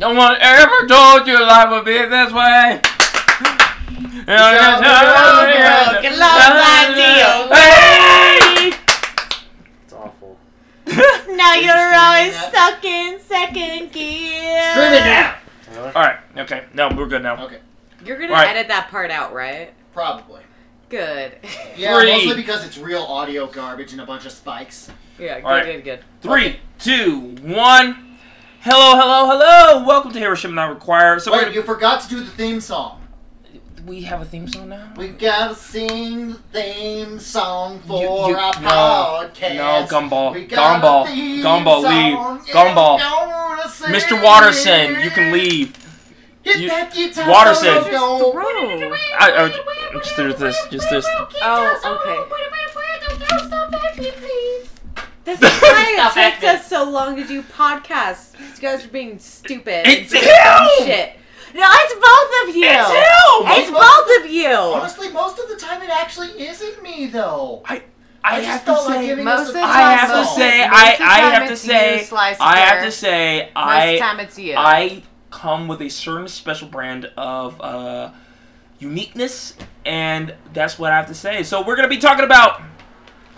No one ever told you life would be this way. broken love ideal. Hey! It's awful. Now you're always stuck in second gear. Stream it now. All right. Okay. No, we're good now. Okay, You're gonna Right. edit that part out, right? probably. Good. Yeah, Three. mostly because it's real audio garbage and a bunch of spikes. yeah, good, Alright. good, good. Three, two, one. Hello, hello, hello. Welcome to Heroship Not Required. So Wait, we're, you forgot to do the theme song. we have a theme song now. We gotta sing the theme song for You- you- our no, podcast. no, Gumball, We got Gumball, a theme Gumball, song, leave. and Gumball. gonna sing Mr. Watterson, you can leave. Hit You- that guitar Watterson. solo, go. Throw. I, I, just there's this, just this. Oh, This is why Stop it takes us so long to do podcasts. You guys are being stupid. It's and him! Shit. No, it's both of you. It's him! It's both of you. Honestly, most of the time it actually isn't me though. I I have just to felt like say, giving most us of a the I have to say, I, I have to say, I have to say, I, time it's you. I come with a certain special brand of uh, uniqueness, and that's what I have to say. So we're gonna be talking about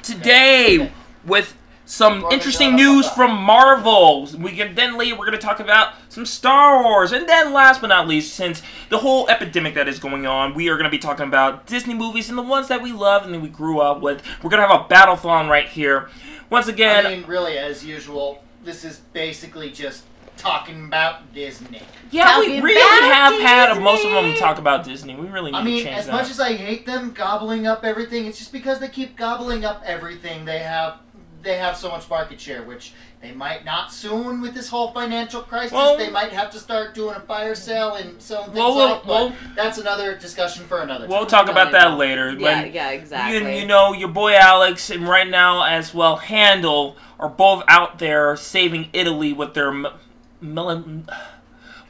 today with some interesting news from Marvel. We can then later we're gonna talk about some Star Wars, and then last but not least, since the whole epidemic that is going on, we are gonna be talking about Disney movies and the ones that we love and that we grew up with. We're gonna have a battlethon right here. Once again, I mean, really, as usual, this is basically just talking about Disney. Yeah, we really about have had most of them Disney. talk about Disney. We really need I to mean, change as that. much as I hate them gobbling up everything, it's just because they keep gobbling up everything. They have they have so much market share, which they might not soon with this whole financial crisis. Well- they might have to start doing a fire sale and selling things Well, we'll- off. But that's another discussion for another. we'll time. talk about they that won't. later. Yeah, When yeah, you, exactly. you know, your boy Alex and right now as well Handel are both out there saving Italy with their me- melon.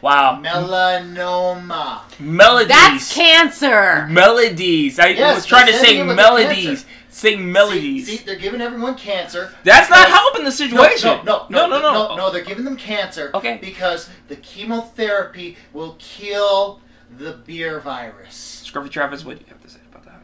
Wow, Melanoma. melodies. That's cancer. melodies. I Yes, was trying to say said it melodies. Cancer. Sing melodies. See, see, they're giving everyone cancer. That's not helping the No, situation. no, no, no, no, no, no, They're giving them cancer. Okay. Because the chemotherapy will kill the beer virus. Scruffy Travis, what do you have to say about that?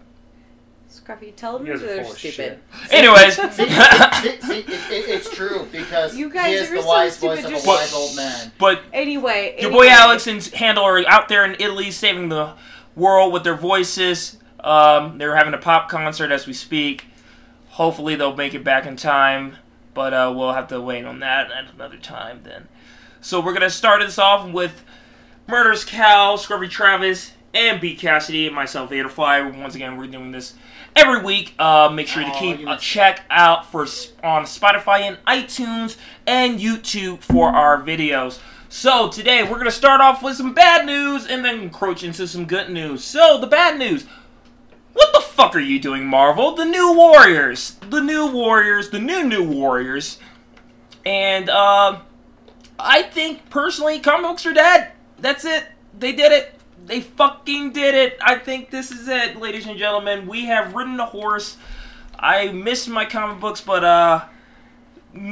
Scruffy, tell them You're they're full of stupid. Anyways, See, see, see, see, it, it, it's true because You guys he is are the wise stupid, voice of a just- wise old man. but Anyway, Your anyway. boy Alex and Handel are out there in Italy saving the world with their voices. Um, they're having a pop concert as we speak. Hopefully they'll make it back in time, but uh, we'll have to wait on that at another time then. So we're gonna start this off with Murders Cal, Scruffy Travis, and Bee Cassidy and myself, Vaderfly. Once again, we're doing this every week. Uh, make sure to Oh, keep a check out for on Spotify and iTunes and YouTube for our videos. So today we're gonna start off with some bad news and then encroach into some good news. So the bad news. What the fuck are you doing, Marvel? The new Warriors, the new Warriors, the new new Warriors, and uh, I think personally, comic books are dead. That's it. They did it. They fucking did it. I think this is it, ladies and gentlemen. We have ridden a horse. I miss my comic books, but uh,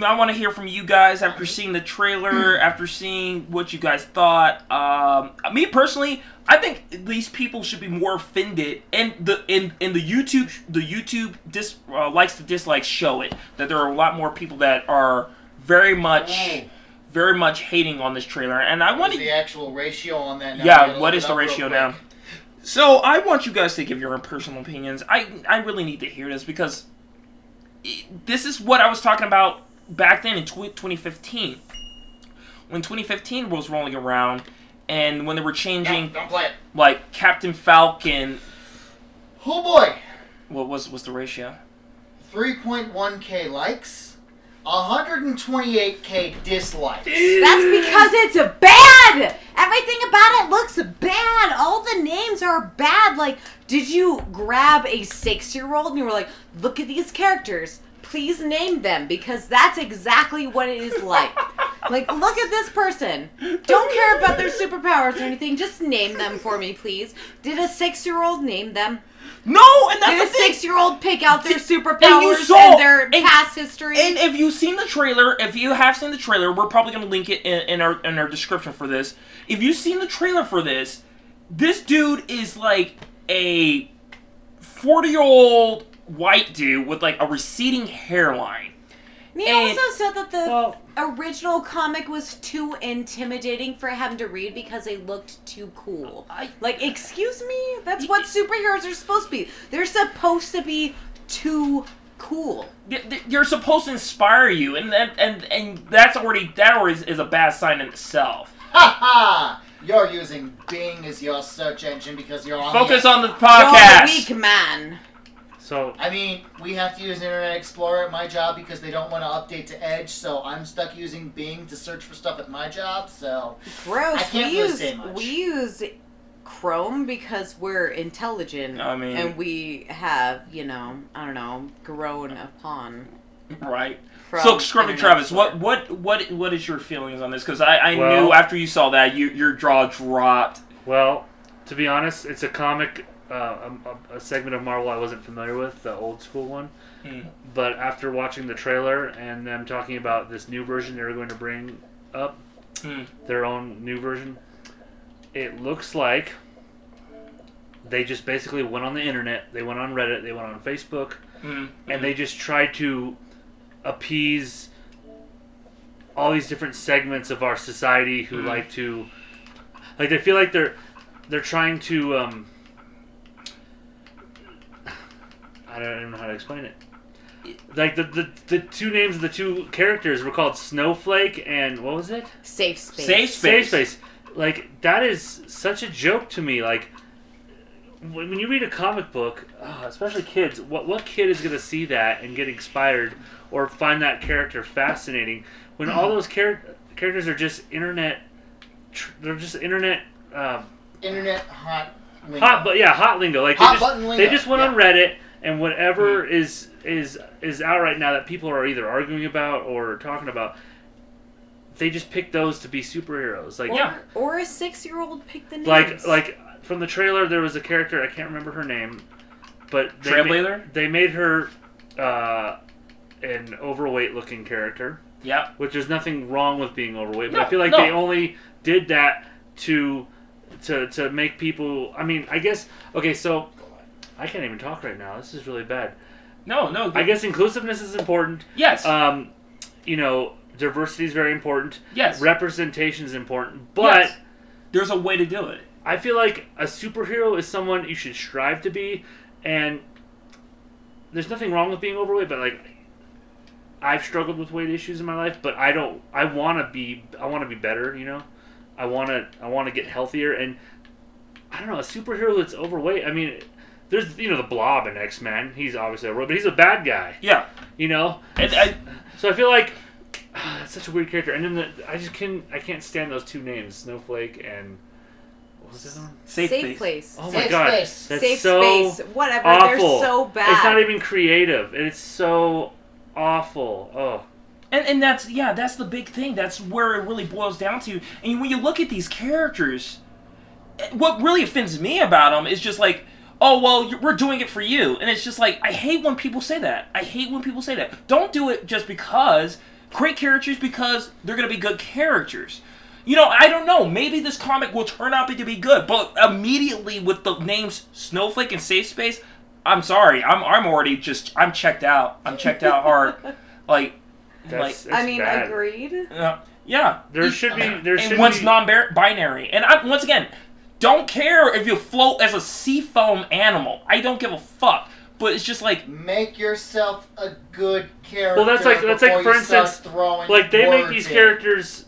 I want to hear from you guys after seeing the trailer, after seeing what you guys thought. Um, me personally, I think these people should be more offended, and the in in the YouTube the YouTube dis uh, likes to dislikes show it that there are a lot more people that are very much Oh. very much hating on this trailer, and I want the actual ratio on that now? Yeah, what is the ratio now? So I want you guys to give your personal opinions. I I really need to hear this because this is what I was talking about back then in tw- 2015. When 2015 was rolling around, and when they were changing No, don't play it. like Captain Falcon, Oh boy, what was was the ratio? 3.1k likes, 128k dislikes. That's because it's a bad. Everything about it looks bad. All the names are bad. Like, did you grab a six-year-old and you were like, "Look at these characters. Please name them because that's exactly what it is like. like, look at this person. Don't care about their superpowers or anything. Just name them for me, please. Did a six-year-old name them? No, and that's Did a six-year-old pick out their And superpowers and, saw- their and- past history? And if you've seen the trailer, if you have seen the trailer, we're probably going to link it in, in our in our description for this. If you've seen the trailer for this, this dude is like a forty-year-old white dude with like a receding hairline. he and- also said that the Well, original comic was too intimidating for him to read because they looked too cool. I, Like, excuse me? That's what superheroes are supposed to be. They're supposed to be too cool. y- y- you're supposed to inspire you, and and and, and that's already that already is, is a bad sign in itself. Ha ha! You're using Bing as your search engine because you're on. Focus the, on the You're a podcast. weak man. So I mean, we have to use Internet Explorer at my job because they don't want to update to Edge, so I'm stuck using Bing to search for stuff at my job. So Gross. I can't we really use say much. we use Chrome because we're intelligent I mean- and we have, you know, I don't know, grown upon. Right. So, Scruffy Internet Travis, what what what what is your feelings on this? Because I, I Well- knew after you saw that, you your jaw dropped. well, to be honest, it's a comic, uh, a, a segment of Marvel I wasn't familiar with, the old school one. Hmm. But after watching the trailer and them talking about this new version they were going to bring up, Hmm. their own new version, it looks like they just basically went on the internet, they went on Reddit, they went on Facebook, Mm. and they just tried to appease all these different segments of our society who Mhm. like to like they feel like they're they're trying to um I don't even know how to explain it. Like the, the the two names of the two characters were called Snowflake and what was it? Safe space. Safe space. Safe space. Space. Like that is such a joke to me. Like when when you read a comic book, uh, especially kids, what what kid is gonna see that and get inspired or find that character fascinating when all those char- characters are just internet, tr- they're just internet. Uh, Internet hot. Lingo. hot, but yeah, hot lingo. Like Hot they button just lingo, they just went on. Reddit and whatever is is is out right now that people are either arguing about or talking about. They just pick those to be superheroes. Like Or, Yeah. or a six-year-old pick the names. like like from the trailer there was a character I can't remember her name, but they Trailblazer? Made, they made her uh, an overweight looking character, yeah which there's nothing wrong with being overweight, but No, I feel like no. they only did that to to to make people. I mean, I guess okay, so I can't even talk right now. This is really bad. No, no. I guess inclusiveness is important. yes. Um, you know, diversity is very important. yes. Representation is important, but. Yes. There's a way to do it. I feel like a superhero is someone you should strive to be, and there's nothing wrong with being overweight, but like I've struggled with weight issues in my life, but I don't. I want to be. I want to be better. You know, I want to. I want to get healthier, and I don't know a superhero that's overweight. I mean, there's you know the Blob in X Men. He's obviously a robot, but he's a bad guy. Yeah. You know, And I, so I feel like that's such a weird character. And then the, I just can I can't stand those two names, Snowflake and what was the other one? safe, safe space. place. Oh my Safe god, space. that's safe so space. Whatever. awful. They're so bad. It's not even creative. It's so awful. Oh, And, and that's yeah, that's the big thing. That's where it really boils down to. And when you look at these characters, eh, what really offends me about them is just like, oh well, we're doing it for you, and it's just like I hate when people say that. I hate when people say that. Don't do it just because. Create characters because they're gonna be good characters. You know, I don't know. Maybe this comic will turn out to be good, but immediately with the names Snowflake and Safe Space, I'm sorry. I'm I'm already just I'm checked out. I'm checked out hard. Like, that's, like it's I mean, bad. agreed. uh, yeah. There should be there and should one's be non-binary. And I, once again, don't care if you float as a seafoam animal. I don't give a fuck. But it's just like, Make yourself a good character. Well, that's like- that's like, before for instance, like they make these in. characters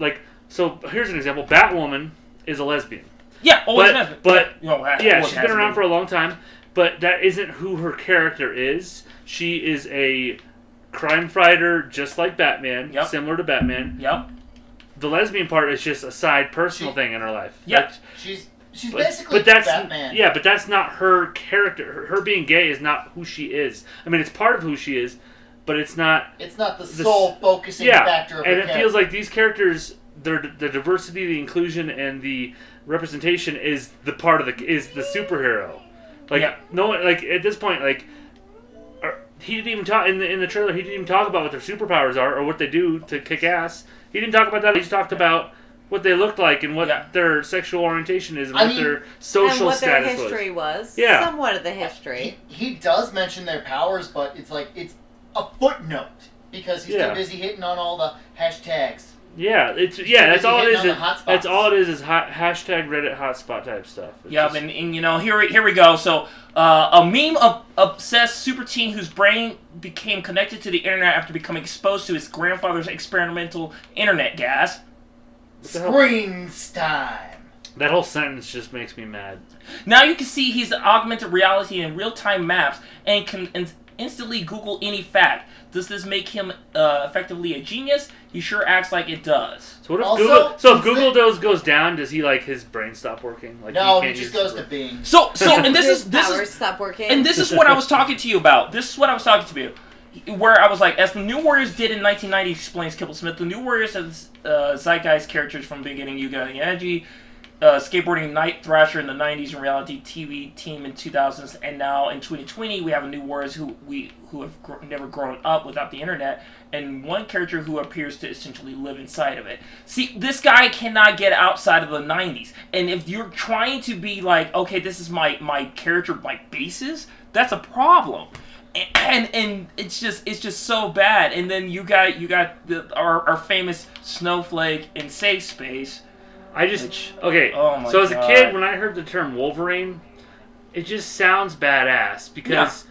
like so. Here's an example: Batwoman is a lesbian. yeah, always But- has been. but- you know, Yeah, she's been around been. for a long time, but that isn't who her character is. She is a crime fighter, just like Batman, Yep. similar to Batman. Yep. The lesbian part is just a side personal She- thing in her life. Yeah. That's- She's she's but, basically but that's Batman. yeah, but that's not her character. Her, her being gay is not who she is. I mean, it's part of who she is, but it's not. It's not the The sole focusing Yeah, factor of and it character. feels like these characters, their the diversity, the inclusion, and the representation is the part of the is the superhero. Like Yeah. no one like at this point like. Uh, he didn't even talk in the in the trailer. He didn't even talk about what their superpowers are or what they do to kick ass. He didn't talk about that. He just talked about what they looked like and what Yeah. their sexual orientation is and I what mean- their and social what their status history was. was. Yeah. Somewhat of the history. he, he does mention their powers, but it's like it's a footnote because he's Yeah. too busy hitting on all the hashtags. Yeah, it's yeah. That's all it is. It- That's all it is. Is hot, hashtag Reddit hotspot type stuff. It's Yeah, just- and, and you know, here we- here we go. So, uh, a meme ob- obsessed super teen whose brain became connected to the internet after becoming exposed to his grandfather's experimental internet gas. The time. that whole sentence just makes me mad. Now you can see he's augmented reality in real-time maps and can in- instantly Google any fact. Does this make him uh, effectively a genius? He sure acts like it does. So what if Also, Google? So if since Google they- goes goes down, does he like his brain stop working? Like No, he can't just use goes to his- Bing. So, so, and this His is this powers is stop working. And this is what I was talking to you about. This is what I was talking to you. Where I was like, as the New Warriors did in 1990, explains Kibblesmith, the New Warriors has uh, zeitgeist characters from the beginning. You got Yaji, uh, skateboarding Night Thrasher in the 90s, and reality TV team in 2000s, and now in 2020 we have a New Warriors who we who have gr- never grown up without the internet, and one character who appears to essentially live inside of it. See, this guy cannot get outside of the 90s, and if you're trying to be like, okay, this is my my character, my basis, that's a problem. And, and and it's just it's just so bad. And then you got you got the, our our famous snowflake in safe space. I just Which- okay. oh my so as a God. kid, when I heard the term Wolverine, it just sounds badass because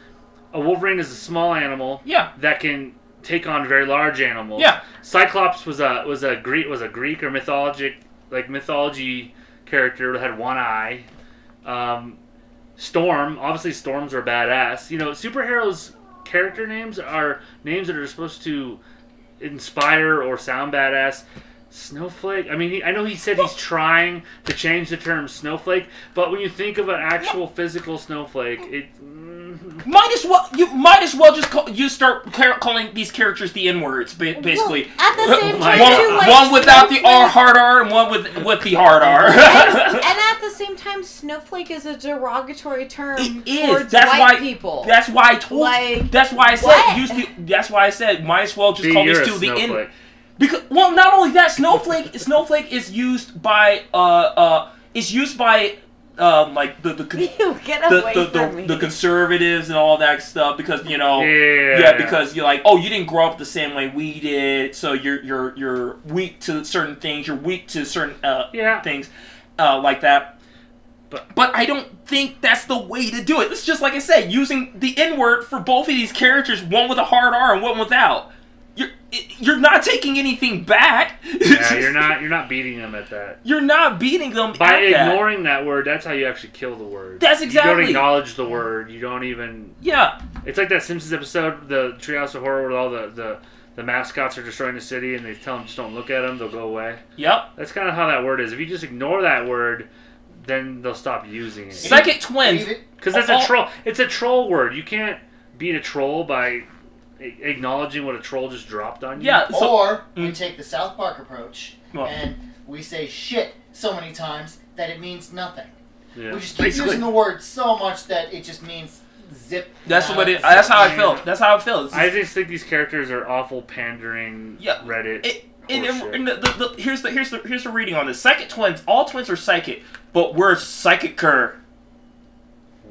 a Wolverine is a small animal Yeah, that can take on very large animals. yeah, Cyclops was a was a Greek was a Greek or mythologic like mythology character that had one eye. Um, Storm, obviously, storms are badass. You know, superheroes' character names are names that are supposed to inspire or sound badass. Snowflake. I mean, he, I know he said he's trying to change the term snowflake, but when you think of an actual physical snowflake, it. mm, might as well you might as well just call, you start ca- calling these characters the N words basically. Well, at the same time, God. too, one, like, one without the R hard R and one with with the hard R. and, and at the same time, snowflake is a derogatory term It is. towards That's white why. people. That's why I told. Like, that's why I said. what? Use the, that's why I said. Might as well just B, call you're these two the N. snowflake. Because well, not only that, snowflake snowflake is used by uh uh is used by um like the the con- you the, the, the, the conservatives and all that stuff because you know Yeah. yeah because you're like oh you didn't grow up the same way we did so you're you're you're weak to certain things you're weak to certain uh Yeah. things uh like that But- but I don't think that's the way to do it. It's just like I said, using the N word for both of these characters, one with a hard R and one without. You're you're not taking anything back. Yeah, you're not you're not beating them at that. You're not beating them By at that. ignoring that word, that's how you actually kill the word. That's exactly. You don't acknowledge the word. You don't even. Yeah, It's like that Simpsons episode, the Treehouse of Horror, where all the, the, the mascots are destroying the city, and they tell them just don't look at them, they'll go away. yep. That's kind of how that word is. If you just ignore that word, then they'll stop using it. Psychic twins. Because that's a troll. It's a troll word. You can't beat a troll by a- acknowledging what a troll just dropped on you. Yeah. So or we Mm. take the South Park approach Well. and we say shit so many times that it means nothing. Yeah. We just keep Basically. using the word so much that it just means zip. that's what it. zip That's how I man. feel. That's how I feel. It's I just- just think these characters are awful pandering Yeah, Reddit. it, and, horseshit. and the, the, the, here's the here's the here's the reading on this. Psychic twins. All twins are psychic, but we're psychicer.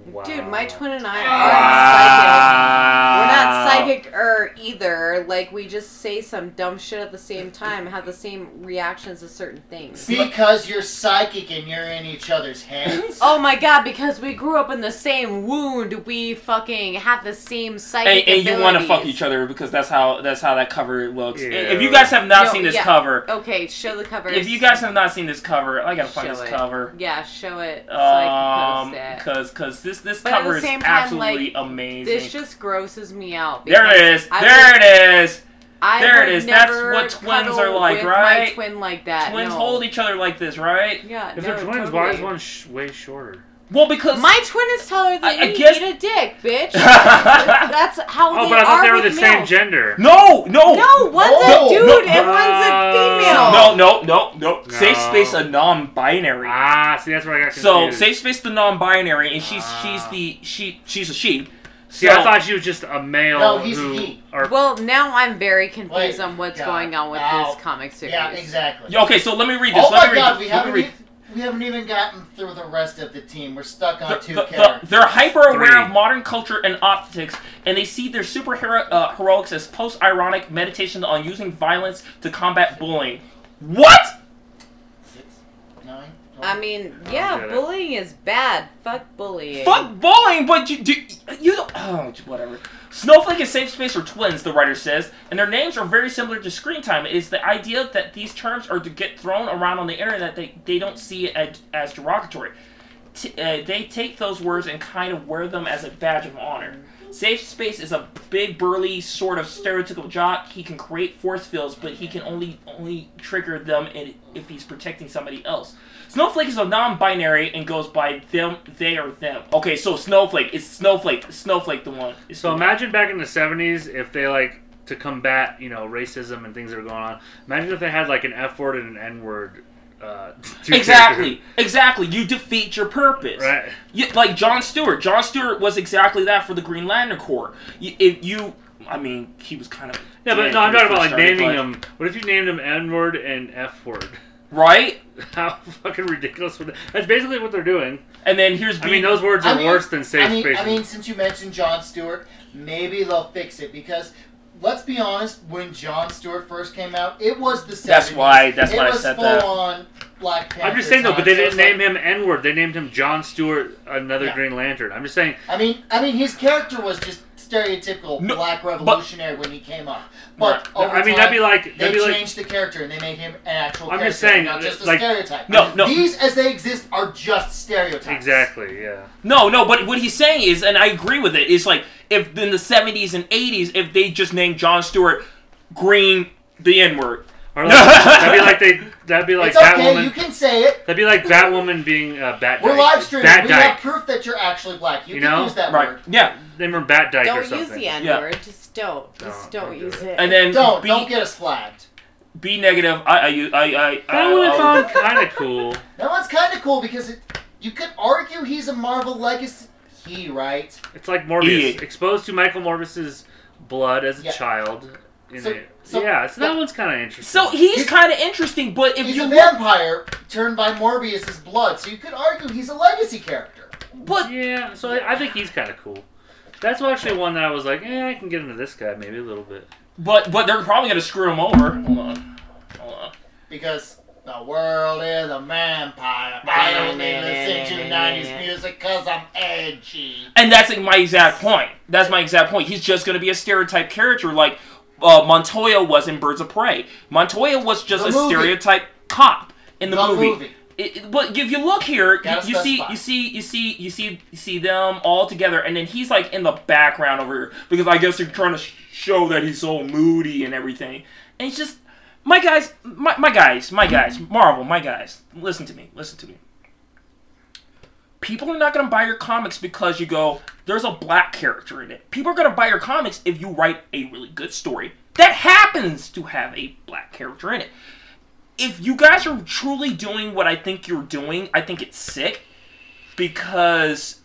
Wow. Dude, my twin and I are Wow. psychic. We're not psychic er either. Like we just say some dumb shit at the same time, have the same reactions to certain things. Because you're psychic and you're in each other's heads. Oh my god, because we grew up in the same wound, we fucking have the same psychic And, and you want to fuck each other because that's how that's how that cover looks. Yeah. If you guys have not No, seen this yeah. cover, Okay, show the cover. if you guys have not seen this cover, I gotta find Show this it. cover. Yeah, show it so I Um, can post it. cause cause this this But the cover is same time, absolutely like, amazing. This just grosses me out. there it is. I There would- it is. I There it is. That's what twins are like, with right? My twin like that. Twins no. hold each other like this, right? Yeah, If no, they're twins, totally. why is one sh- way shorter? Well, because My twin is taller than I- I me. guess- Eat a dick, bitch. That's how they are Oh, they but I thought they were the with same gender. no, no, No, one's No, a dude no. and one's a female. no, no, no, no. Safe space a non-binary. Ah, see, that's where I got confused. so safe space the non-binary, and she's Ah. she's the she she's a she. See, So- I thought she was just a male No, he's who. he. Or, Well, now I'm very confused Wait, on what's God. going on with Ow. this comic series. Yeah, exactly. Yeah, Okay, so let me read this. Oh let my me read god, this. we Let haven't, read even, we haven't even gotten through the rest of the team. We're stuck on The- two the- the- characters. they're hyper aware of modern culture and optics, and they see their superhero uh, heroics as post-ironic meditation on using violence to combat bullying. What? Six, nine, I mean, yeah, don't get it. bullying is bad. Fuck bullying. Fuck bullying, but you do you don't. Oh, whatever. Snowflake and Safe Space are twins, the writer says, and their names are very similar to Screen Time. It's the idea that these terms are to get thrown around on the internet. They they don't see it as, as derogatory. T- uh, they take those words and kind of wear them as a badge of honor. Safe Space is a big, burly, sort of stereotypical jock. He can create force fields, but he can only only trigger them in, if he's protecting somebody else. Snowflake is a non-binary and goes by them, they, or them. Okay, so Snowflake is Snowflake. Snowflake, the one. Is so imagine back in the 70s if they, like, to combat, you know, racism and things that are going on, imagine if they had, like, an F word and an N word. Uh, Exactly, exactly. You defeat your purpose. Right. You, like John Stewart. John Stewart was exactly that for the Green Lantern Corps. You, if you, I mean, he was kind of Yeah, but no, I'm talking about, like, started, naming but- them. What if you named them N word and F word? right. How fucking ridiculous would that That's basically what they're doing. And then here's I B- mean, those words I are mean- worse than safe I mean, space. I mean, since you mentioned John Stewart, maybe they'll fix it because let's be honest. When John Stewart first came out, it was the 70s. That's why- that's it why I was said full that. on Black Panther. I'm just saying though, but they didn't it's name like- him N word. They named him John Stewart, another Yeah. Green Lantern. I'm just saying. I mean, I mean, his character was just stereotypical No, black revolutionary when he came up. But Right. over I mean, time, that'd be like they that'd be like changed the character and they made him an actual I'm character, just saying, not just a like- stereotype. No, no. These, as they exist, are just stereotypes. exactly yeah. No, no, but what he's saying is, and I agree with it, is like if in the 70s and 80s, if they just named John Stewart Green the N word. Or like, that'd be like they that'd be like it's okay. Batwoman. You can say it. That'd be like Batwoman being uh, Bat. We're live streaming. Bat we Dyke. have proof that you're actually black. You, You can know? use that Right. word. Yeah. They were Bat Dyke or something. Don't use the N Yeah. word. Just don't. Just don't, don't do use it. it. And then Don't B, don't get us flagged. B negative. I I I I. That I, would have I, kind of cool. That one's kind of cool because it, you could argue he's a Marvel legacy. He right? It's like Morbius, E. exposed to Michael Morbius's blood as a Yeah. child. In So- it. so- yeah, so that one's kind of interesting. so he's He's- kind of interesting, but if he's you a look, vampire turned by Morbius's blood, so you could argue he's a legacy character. but yeah, so I, I think he's kind of cool. That's actually one that I was like, eh, I can get into this guy maybe a little bit. but but they're probably gonna screw him over. Hold on, hold on. Because the world is a vampire. I only listen to 90s music because I'm edgy. And that's like my exact point. That's my exact point. He's just going to be a stereotype character like uh, Montoya was in Birds of Prey. Montoya was just The a movie. stereotype cop in the, The movie. movie. It, it- but if you look here, you, you see, you see, you see, you see, you see them all together, and then he's like in the background over here because I guess they're trying to sh- show that he's so moody and everything. And it's just, my guys, my, my guys, my guys, Marvel, my guys, listen to me, listen to me people are not going to buy your comics because you go, there's a black character in it. People are going to buy your comics if you write a really good story that happens to have a black character in it. If you guys are truly doing what I think you're doing, I think it's sick because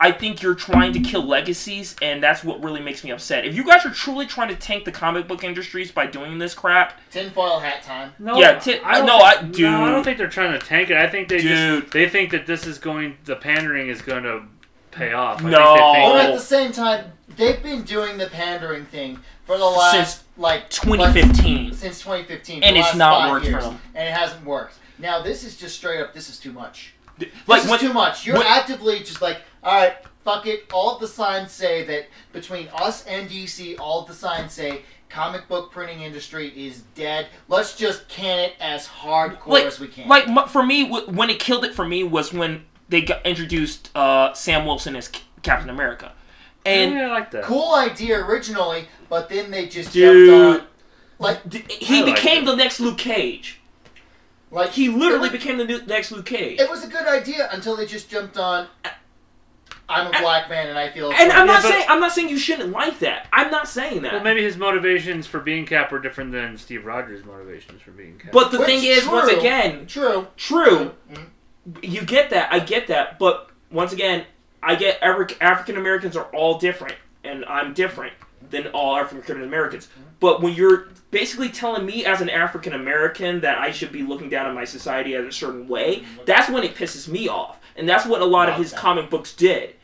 I think you're trying to kill legacies, and that's what really makes me upset. If you guys are truly trying to tank the comic book industries by doing this crap, Tinfoil hat time. No, Yeah, ti- I don't no, think, I- No, I don't think they're trying to tank it. I think they Dude. just they think that this is going, the pandering is going to pay off. I No. think they But at the same time, they've been doing the pandering thing for the last Since like 2015. like, since 2015, And it's not five worked for them. and it hasn't worked. Now this is just straight up. This is too much. like this when, is too much. You're when- actively just like, all right, fuck it. All of the signs say that between us and DC, all of the signs say comic book printing industry is dead. Let's just can it as hardcore like, as we can. like for me, when it killed it for me was when they got introduced uh, Sam Wilson as Captain America, and yeah, I like that. cool idea originally, but then they just Dude. jumped on. Like d- he like became it. the next Luke Cage. Like He literally was, became the new, next Luke Cage. it was a good idea until they just jumped on. I'm a black man and I feel. And I'm not but- saying I'm not saying you shouldn't like that. I'm not saying that. Well, maybe his motivations for being Cap were different than Steve Rogers' motivations for being Cap. but the Which thing is, once again, True. true. Mhm. You get that. I get that. But once again, I get every African Americans are all different, and I'm different than all African Americans. But when you're basically telling me as an African American that I should be looking down on my society as a certain way, that's when it pisses me off. And that's what a lot of his comic books did.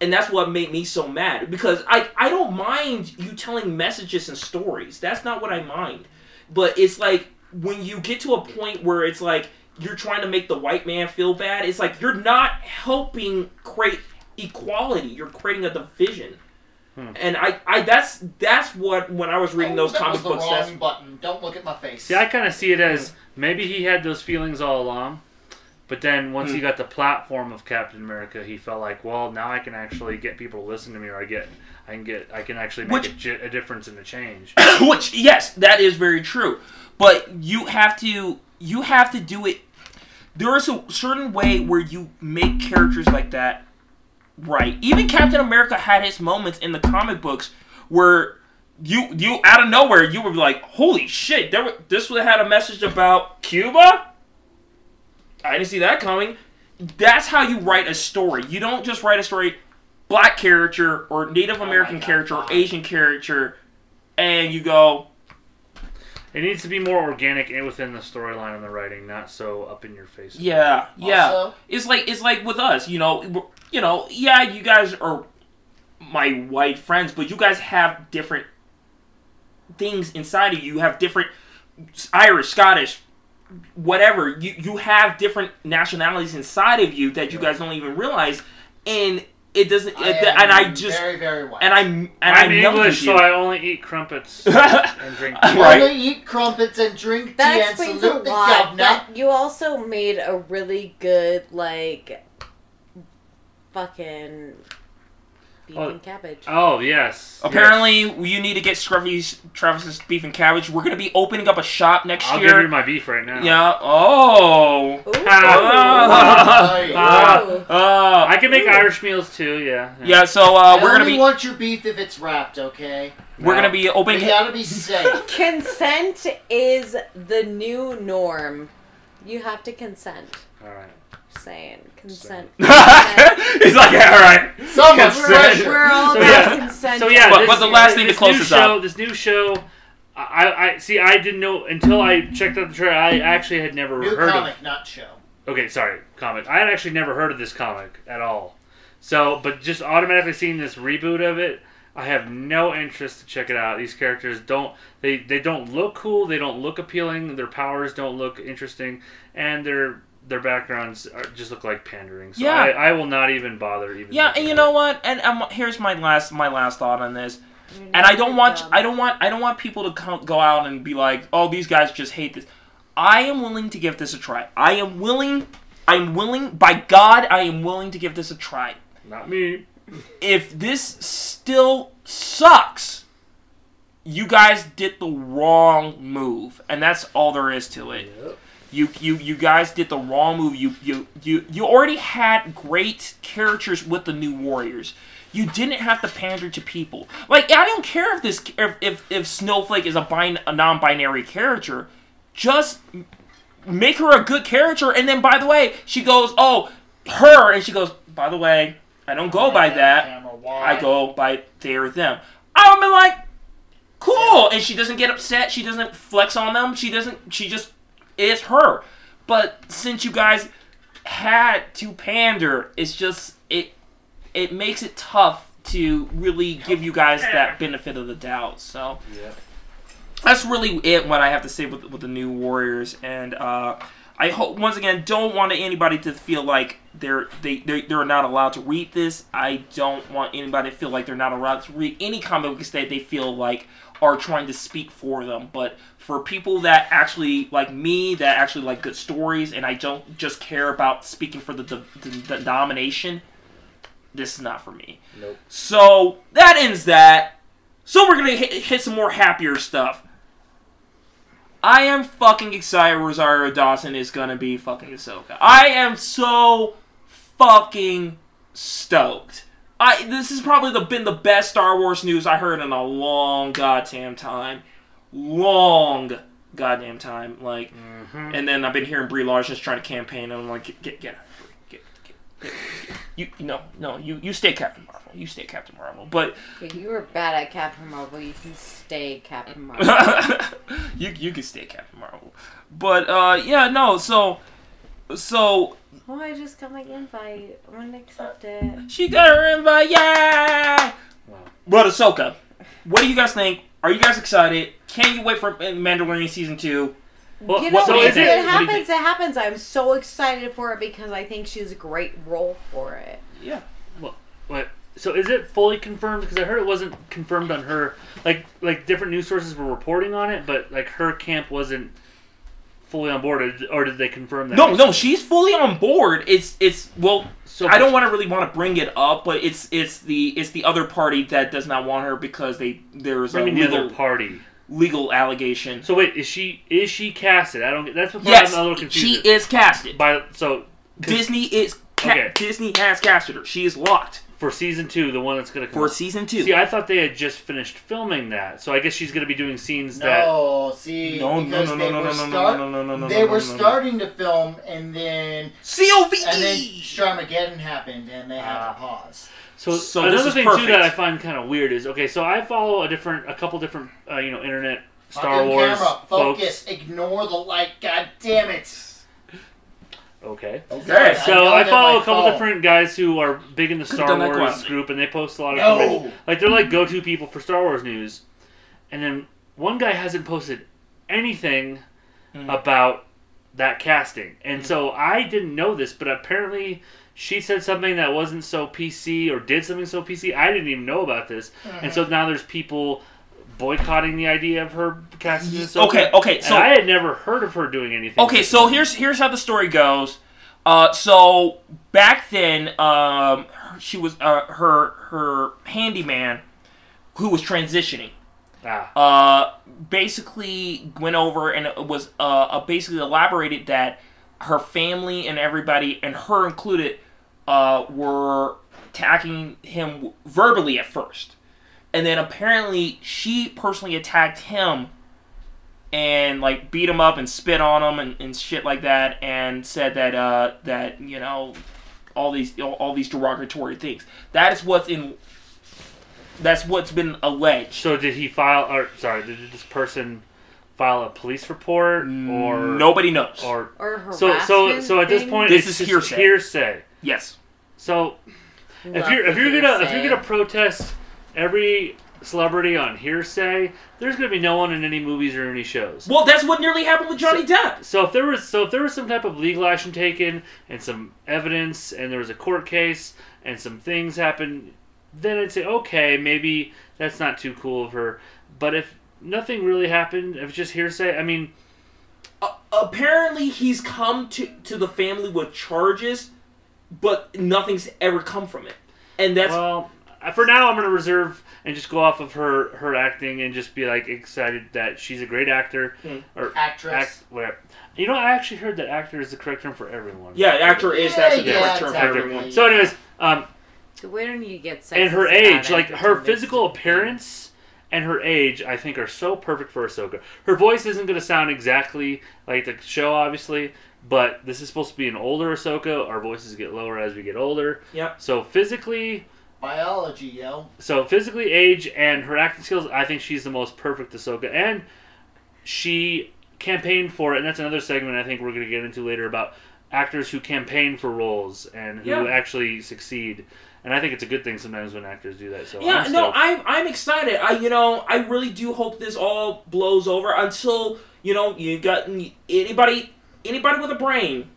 And that's what made me so mad. Because I, I don't mind you telling messages and stories. That's not what I mind. But it's like when you get to a point where it's like you're trying to make the white man feel bad, it's like you're not helping create equality. You're creating a division. Hmm. And I, I that's that's what when I was reading Oh, those that comic was the books, that's wrong button. Don't look at my face. See, I kind of see it as maybe he had those feelings all along, but then once he Hmm. got the platform of Captain America, he felt like, well, now I can actually get people to listen to me, or I get, I can get, I can actually make Which- a, a difference in the change. which yes that is very true but you have to you have to do it there is a certain way where you make characters like that right even captain america had his moments in the comic books where you you out of nowhere you would be like holy shit there, this would have had a message about cuba i didn't see that coming that's how you write a story you don't just write a story black character or native oh american God, character or asian character and you go It needs to be more organic and within the storyline and the writing, not so up in your face. Yeah, yeah. Also- it's like it's like with us, you know. You know, yeah, you guys are my white friends, but you guys have different things inside of you. You have different Irish, Scottish, whatever. You you have different nationalities inside of you that you guys don't even realize, and it doesn't. I it- am and I just very very white. and I and I'm I melted English, you. so I only eat crumpets and drink. tea. Right. Only eat crumpets and drink That tea and explains a salute the lot. But you also made a really good like fucking beef Oh. and cabbage. Oh yes. Apparently, you need to get Scruffy's Travis's beef and cabbage. We're gonna be opening up a shop next yes. I'll year. give you my beef right now. Yeah. Oh. Ooh. Ah. Ooh. Ah. Ooh. Ah. I can make Ooh. Irish meals too. Yeah. yeah. So uh, I we're gonna only be want your beef if it's wrapped, okay? we're No. gonna be But opening. you gotta be safe. Consent is the new norm. You have to consent. All right. Just saying. Consent. He's like, yeah, all right. So much Consent. pressure. We're all So, about yeah. consent. So yeah, But- this, but the last thing to this close this show, out. This new show, I, I see. I didn't know until I checked out the trailer. I actually had never New heard comic, not show. Okay, sorry, comic. I had actually never heard of this comic at all. So, but just automatically seeing this reboot of it, I have no interest to check it out. These characters don't they they don't look cool. They don't look appealing. Their powers don't look interesting, and their their backgrounds are, just look like pandering. So Yeah. I, I will not even bother. Even Yeah, and you know it. what? And um, here's my last my last thought on this. And I don't want. I don't want I don't want people to come, go out and be like, "Oh, these guys just hate this." I am willing to give this a try. I am willing I'm willing by God, I am willing to give this a try. Not me. If this still sucks, you guys did the wrong move, and that's all there is to it. You you you guys did the wrong move. You you you you already had great characters with the new Warriors. You didn't have to pander to people. Like I don't care if this if if, if Snowflake is a, bin, a non-binary character, just make her a good character. And then by the way, she goes, oh, her, and she goes, by the way, I don't go by that. I go by they or them. I'm like, cool. And she doesn't get upset. She doesn't flex on them. She doesn't. She just is her. But since you guys had to pander, it's just it. It makes it tough to really give you guys that benefit of the doubt. So Yeah. that's really it. What I have to say with with the new Warriors, and uh, I hope once again don't want anybody to feel like they're they they're, they're not allowed to read this. I don't want anybody to feel like they're not allowed to read any comic books that they feel like are trying to speak for them. But for people that actually like me, that actually like good stories, and I don't just care about speaking for the the, the, the domination, this is not for me. Nope. So that ends that. So we're gonna hit, hit some more happier stuff. I am fucking excited Rosario Dawson is gonna be fucking Ahsoka. I am so fucking stoked. I this has probably the, been the best Star Wars news I heard in a long goddamn time. Long goddamn time. Like Mm-hmm. and then I've been hearing Brie Larson's trying to campaign, and I'm like, get, get, get, get, get, get, get. you, no, no, you, you stay Captain Marvel. You stay Captain Marvel. But Okay, you were bad at Captain Marvel. You can stay Captain Marvel. you, you can stay Captain Marvel. But uh, yeah, no. So, so oh, I just got my invite. I'm gonna accept it. she got her invite. Yeah. Wow. But Ahsoka, what do you guys think? Are you guys excited? Can you wait for Mandalorian season two? Well, you know, what do you if think? it you happens, it happens. I'm so excited for it because I think she's a great role for it. Yeah. What? So is it fully confirmed? Because I heard it wasn't confirmed on her. Like like different news sources were reporting on it, but like her camp wasn't fully on board, or did- or did they confirm that? No, no, she's fully on board. It's it's well, So I don't want to really want to bring it up, but it's it's the it's the other party that does not want her because they there's I a mean the legal other party. legal allegation. So wait, is she is she casted? I don't. get That's what yes, I'm a little confused. she is casted. By so Disney is ca- Okay. Disney has casted her. She is locked for season two, the one that's gonna come. for out. season two. See, I thought they had just finished filming that, so I guess she's gonna be doing scenes that. No, see, no, no, because no, they no, no, were no, no, start- no, no, no, no, they no, were no, no. starting to film, and then COV. and then Starmageddon happened, and they had Ah. to pause. So, So this another is thing too perfect. that I find kind of weird is okay. So I follow a different, a couple different, uh, you know, internet Star Fucking Wars camera, folks. focus, ignore the light. God damn it! Okay. Okay. So know I follow a couple phone- different guys who are big in the Could've Star Wars quietly. group, and they post a lot of No. information. Like they're like go-to people for Star Wars news, and then one guy hasn't posted anything Mm. about that casting, and so I didn't know this, but apparently she said something that wasn't so PC or did something so PC. I didn't even know about this, and so now there's people boycotting the idea of her casting. as Ahsoka. Okay, okay, And so- I had never heard of her doing anything. Okay, so here's here's how the story goes. Uh, so back then, um, she was uh, her her handyman who was transitioning. ah, Uh, basically went over and it was uh, uh, basically elaborated that her family and everybody and her included uh, were attacking him verbally at first, and then apparently she personally attacked him and like beat him up and spit on him and, and shit like that and said that uh that you know all these all, all these derogatory things that is what's in that's what's been alleged So did he file? Or sorry, did this person file a police report or nobody knows or Or so so so at this thing? point This it's is hearsay. hearsay. yes So if you're if you're gonna if you're gonna protest every celebrity on hearsay, there's gonna be no one in any movies or any shows. well that's what nearly happened with johnny depp So if there was so if there was some type of legal action taken and some evidence and there was a court case and some things happened, then I'd say okay maybe that's not too cool of her. But if nothing really happened, if it's just hearsay, I mean, uh, apparently he's come to to the family with charges but nothing's ever come from it and that's well, for now I'm gonna reserve and just go off of her her acting and just be like excited that she's a great actor Hmm. or Actress. act whatever. You know, I actually heard that actor is the correct term for everyone. yeah actor is that's a Yeah, different yeah, term for everyone So, anyways, um, So where do you get sexist and her age, like her physical appearance and her age, I think are so perfect for Ahsoka. Her voice isn't going to sound exactly like the show, obviously, but this is supposed to be an older Ahsoka. Our voices get lower as we get older. Yep. So physically, Biology, yo. so physically, age and her acting skills, I think she's the most perfect Ahsoka, and she campaigned for it. And that's another segment I think we're going to get into later about actors who campaign for roles and who Yeah. actually succeed. And I think it's a good thing sometimes when actors do that. So Yeah, I'm no. I'm I'm excited. I you know I really do hope this all blows over until you know you got anybody anybody with a brain.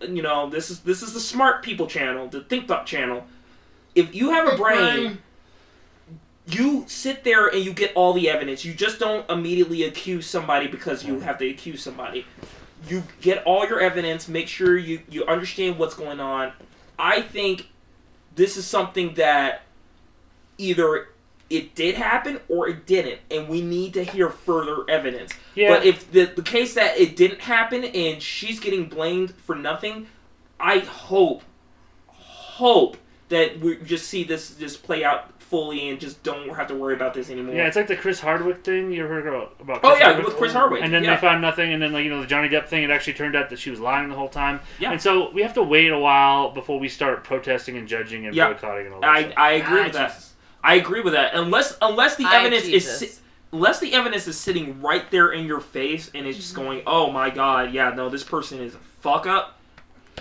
You know this is this is the smart people channel, the Think Thought channel. If you have a Big brain, you sit there and you get all the evidence. You just don't immediately accuse somebody because you have to accuse somebody. You get all your evidence. Make sure you you understand what's going on. I think this is something that either it did happen or it didn't, and we need to hear further evidence. Yeah. But if the the case that it didn't happen and she's getting blamed for nothing, I hope, hope that we just see this just play out fully and just don't have to worry about this anymore. Yeah, it's like the Chris Hardwick thing. You heard about? about Oh Chris yeah, Hardwick? with Chris Hardwick. And then yeah. they found nothing, and then like you know the Johnny Depp thing. It actually turned out that she was lying the whole time. Yeah. And so we have to wait a while before we start protesting and judging and Yeah. boycotting and all that. I, stuff. I agree Ah, with that. I agree with that. Unless unless the Hi, evidence is si- unless the evidence is sitting right there in your face and it's just going, "Oh my god, yeah, no, this person is a fuck up."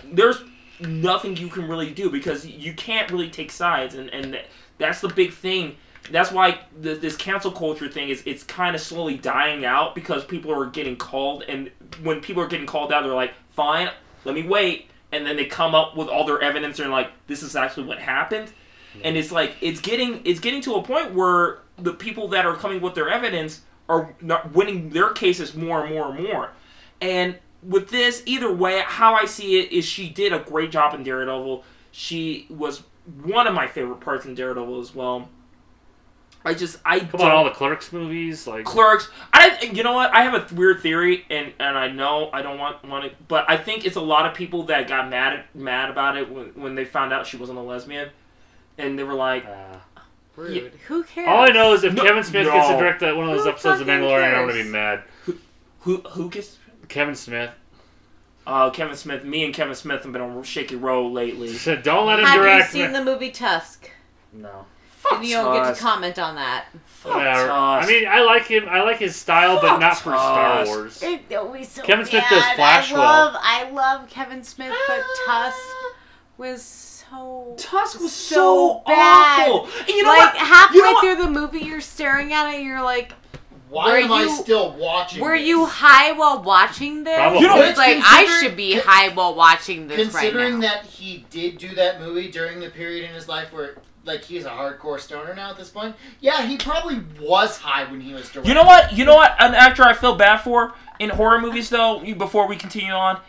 There's nothing you can really do because you can't really take sides and and that's the big thing. That's why the, this cancel culture thing is it's kind of slowly dying out because people are getting called and when people are getting called out they're like, "Fine, let me wait." And then they come up with all their evidence and like, "This is actually what happened." and it's like it's getting it's getting to a point where the people that are coming with their evidence are not winning their cases more and more and more and with this either way how i see it is she did a great job in daredevil she was one of my favorite parts in daredevil as well i just i How don't all the Clerks movies? Like Clerks. I you know what? I have a weird theory, and and I know I don't want want it, but I think it's a lot of people that got mad mad about it when, when they found out she wasn't a lesbian, and they were like, uh, Rude. Who cares? all I know is if No- Kevin Smith gets to direct that one of those Who episodes of fucking Mandalorian, I'm gonna be mad. who who gets Kevin Smith uh, Kevin Smith? Me and Kevin Smith have been on a shaky road lately. said, "Don't let him direct. Have you seen Ma- the movie Tusk? no. Fuck you don't get Tusk. to comment on that. Fuck Whatever. I mean, I like him. I like his style, but Fuck not for Star Tusk. Wars. It always so Kevin Smith bad. does Flash I well. love, I love Kevin Smith, but Tusk was so Tusk was so so, bad. awful. And you know like what? halfway You know what? through the movie, you're staring at it, and you're like, Why Were am I you- still watching? "Were this? you high while watching this?" Probably. You know, it's like I should be high while watching this right Considering now. that he did do that movie during the period in his life where, like, he's a hardcore stoner now at this point. Yeah, he probably was high when he was directing. You know what? You know what? An actor I feel bad for in horror movies, though. Before we continue on,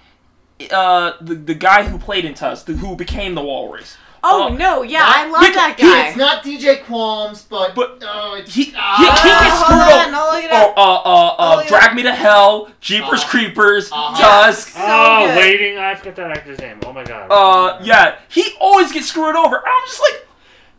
uh, the the guy who played in Tusk, the, who became the Walrus. Oh uh, no, yeah, not- I love because that he- guy. It's not DJ Qualls, but, But oh, it's he- he- ah, he gets Uh, screwed hold up. on, I'll look it Oh, uh, uh, uh, Oh. Drag Me to Hell, Jeepers Uh-huh. Creepers, Uh-huh. Tusk. So oh, good. waiting. I forgot that actor's name. Oh my god. Uh, yeah, he always gets screwed over. I'm just like,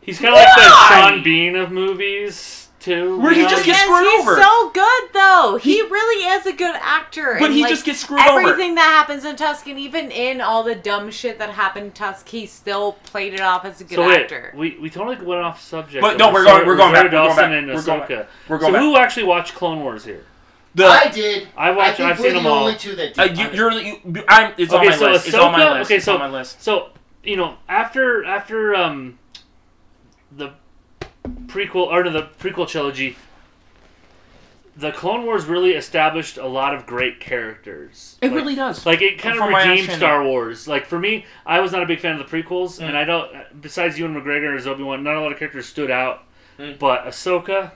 He's kind of like the Sean Bean of movies too. Where he know? just gets Yes, screwed he's over. so good though. He, really is a good actor. but and, he like, just gets screwed over. Everything that happens in Tusk, and even in all the dumb shit that happened in Tusk, he still played it off as a good So wait, actor. we we totally went off subject. But no, we're Rosario- going- we're going back, Rosario we're going back, and we're going back, we're going so back. who actually watched Clone Wars here? The I did. I I watched. think I've seen the them all. only two that uh, did. you, you're, you, I'm, it's on Okay, my so list. It's on my Ahsoka- list. okay, it's so- on my list. So you know, after after um the prequel or no, the prequel trilogy, the Clone Wars really established a lot of great characters. It Like- really does. Like it kind of redeemed. Star Wars. Like for me, I was not a big fan of the prequels, Mm. and I don't. Besides Ewan McGregor as Obi Wan, not a lot of characters stood out. Mm. But Ahsoka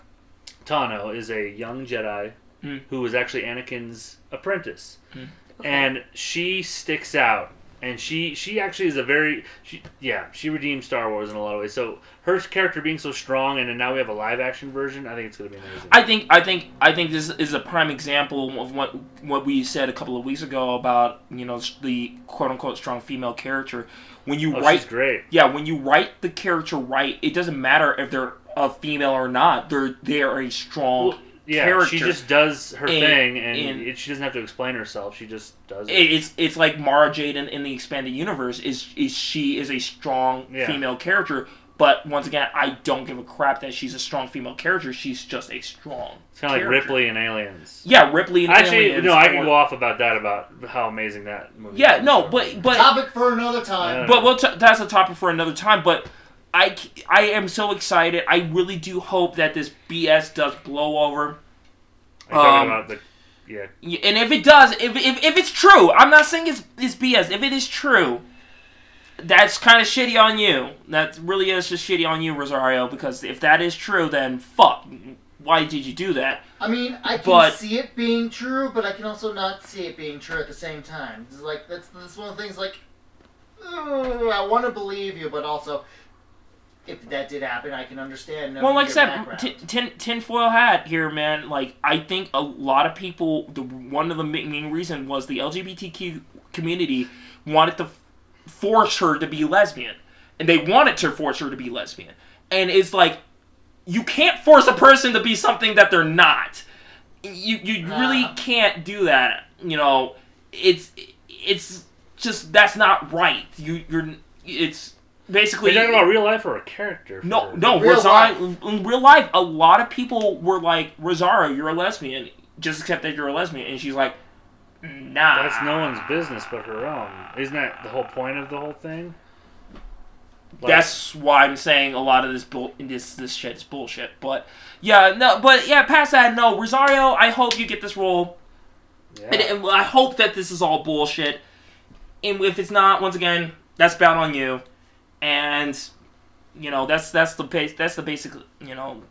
Tano is a young Jedi Mm. who was actually Anakin's apprentice, Mm. and she sticks out. And she she actually is a very she yeah she redeemed Star Wars in a lot of ways. So her character being so strong, and then now we have a live action version. I think it's gonna be amazing. I think I think I think this is a prime example of what what we said a couple of weeks ago about you know the quote unquote strong female character. When you oh, write great. yeah, when you write the character right, it doesn't matter if they're a female or not. They're they are a strong. Well, yeah, character. she just does her And- thing, and, and- it, she doesn't have to explain herself. She just does it. it- it's it's like Mara Jade in, in the expanded universe is is she is a strong Yeah. female character. But once again, I don't give a crap that she's a strong female character. She's just a strong. It's kind of like. Ripley and Aliens. Yeah, Ripley. And Actually, Aliens no, I can go off about that about how amazing that movie. Yeah, is. no, but but Topic for another time. But we'll t- that's a topic for another time. But I, c- I am so excited. I really do hope that this BS does blow over. I'm talking um, about the yeah. And if it does, if, if, if it's true, I'm not saying it's, it's BS. If it is true, that's kind of shitty on you. That really is just shitty on you, Rosario. Because if that is true, then fuck. Why did you do that? I mean, I can But- see it being true, but I can also not see it being true at the same time. It's like that's that's one of the things. Like, I want to believe you, but also, if that did happen, I can understand. Well, like I said, background. tin, tin, tinfoil hat here, man. Like, I think a lot of people, the one of the main reason was the LGBTQ community wanted to f- force her to be lesbian, and they wanted to force her to be lesbian, and it's like, you can't force a person to be something that they're not. You you really can't do that. You know, it's it's just that's not right. You you're it's basically You're talking about real life or a character? no, for- no, Real Rosario. In real life, a lot of people were like, "Rosario, you're a lesbian. Just accept that you're a lesbian." And she's like, "Nah." That's no one's business but her own. Isn't that the whole point of the whole thing? Like, That's why I'm saying a lot of this bull, this this shit is bullshit. But yeah, no, but yeah, past that, no, Rosario. I hope you get this role, yeah. and, and I hope that this is all bullshit. And if it's not, once again, that's bad on you. And you know, that's that's the base. That's the basic. You know,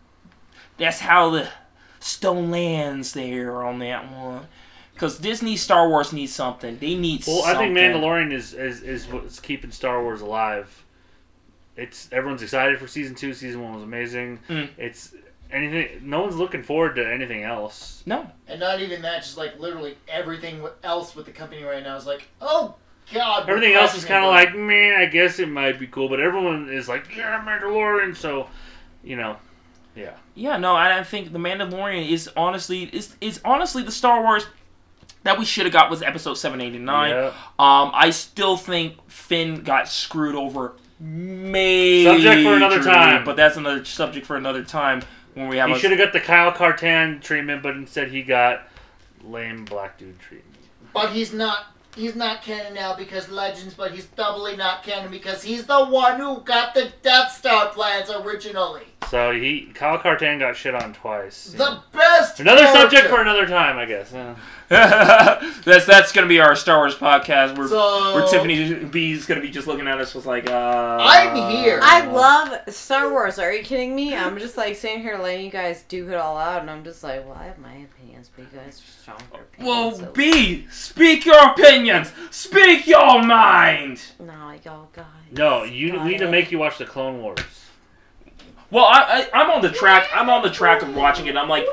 that's how the stone lands there on that one. Because Disney Star Wars needs something. They need. Well, I think something. Mandalorian is, is is what's keeping Star Wars alive. It's everyone's excited for season two. Season one was amazing. Mm. It's anything. No one's looking forward to anything else. No, and not even that, just like literally everything else with the company right now is like, oh god. Everything else is kind of like, man, I guess it might be cool, but everyone is like, yeah, Mandalorian. So, you know, yeah. Yeah, no, and I think the Mandalorian is honestly is is honestly the Star Wars that we should have got was Episode seven, eight, and nine. Yeah. Um, I still think Finn got screwed over. Majorly, Subject for another time. but that's another subject for another time when we have. He should have got the Kyle Katarn treatment, but instead he got lame black dude treatment. But he's not. He's not canon now because Legends, but he's doubly not canon because he's the one who got the Death Star plans originally. So he Kyle Katarn got shit on twice. The best. Another subject for another time, I guess. Yeah. that's that's gonna be our Star Wars podcast where So where Tiffany B is gonna be just looking at us with like, uh, I'm here. I love Star Wars. Are you kidding me? I'm just like sitting here letting you guys do it all out, and I'm just like, well, I have my opinions, but you guys are stronger opinions. Well, so- B, speak your opinions. Speak your mind. No, y'all guys. No, you got we need to make you watch the Clone Wars. Well, I, I I'm on the track. I'm on the track of watching it. I'm like,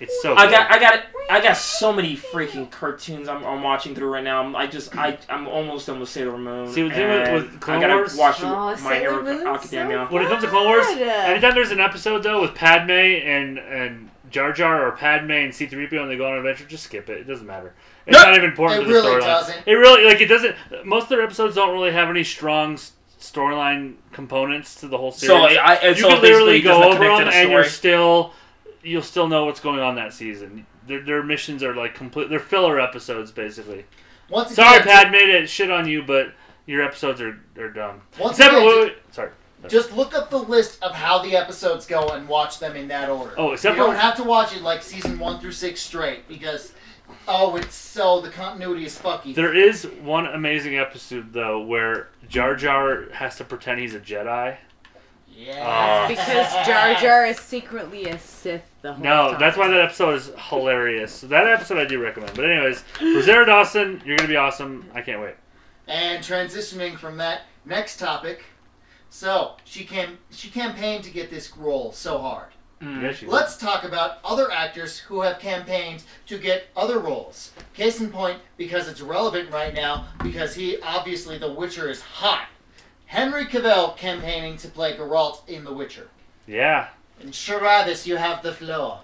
It's so. I good. got I got it. I got so many freaking cartoons I'm, I'm watching through right now. I'm, I just I I'm almost done with Sailor Moon. See, the thing with- and with Clone I gotta Wars- watch Oh, My Hero Sailor Moon's Academia. so when it comes to Clone Wars, anytime there's an episode though with Padme and and Jar Jar or Padme and C-3PO and they go on an adventure, just skip it. It doesn't matter. It's No, not even important it to the really storyline. doesn't. It really like it doesn't. Most of their episodes don't really have any strong s- storyline components to the whole series. So I, I you so can literally basically it doesn't go over them and you're still you'll still know what's going on that season. Their, their missions are like complete. They're filler episodes basically. Once Sorry, Pad made it shit on you, but your episodes are are dumb. Once Except for again, wait, wait, sorry. Just look up the list of how the episodes go and watch them in that order. Oh, except you for don't have to watch it like season one through six straight because oh, it's so the continuity is fucky. There is one amazing episode though where Jar Jar has to pretend he's a Jedi. yeah. Ah. because Jar Jar is secretly a Sith the whole No, time. that's why that episode is hilarious. So that episode I do recommend. But anyways, Rosario Dawson, you're gonna be awesome. I can't wait. And transitioning from that next topic, so she cam she campaigned to get this role so hard. Mm. Yes, Let's talk about other actors who have campaigned to get other roles. Case in point, because it's relevant right now, because he obviously The Witcher is hot. Henry Cavill campaigning to play Geralt in The Witcher. Yeah. And Sharavis, you have the floor.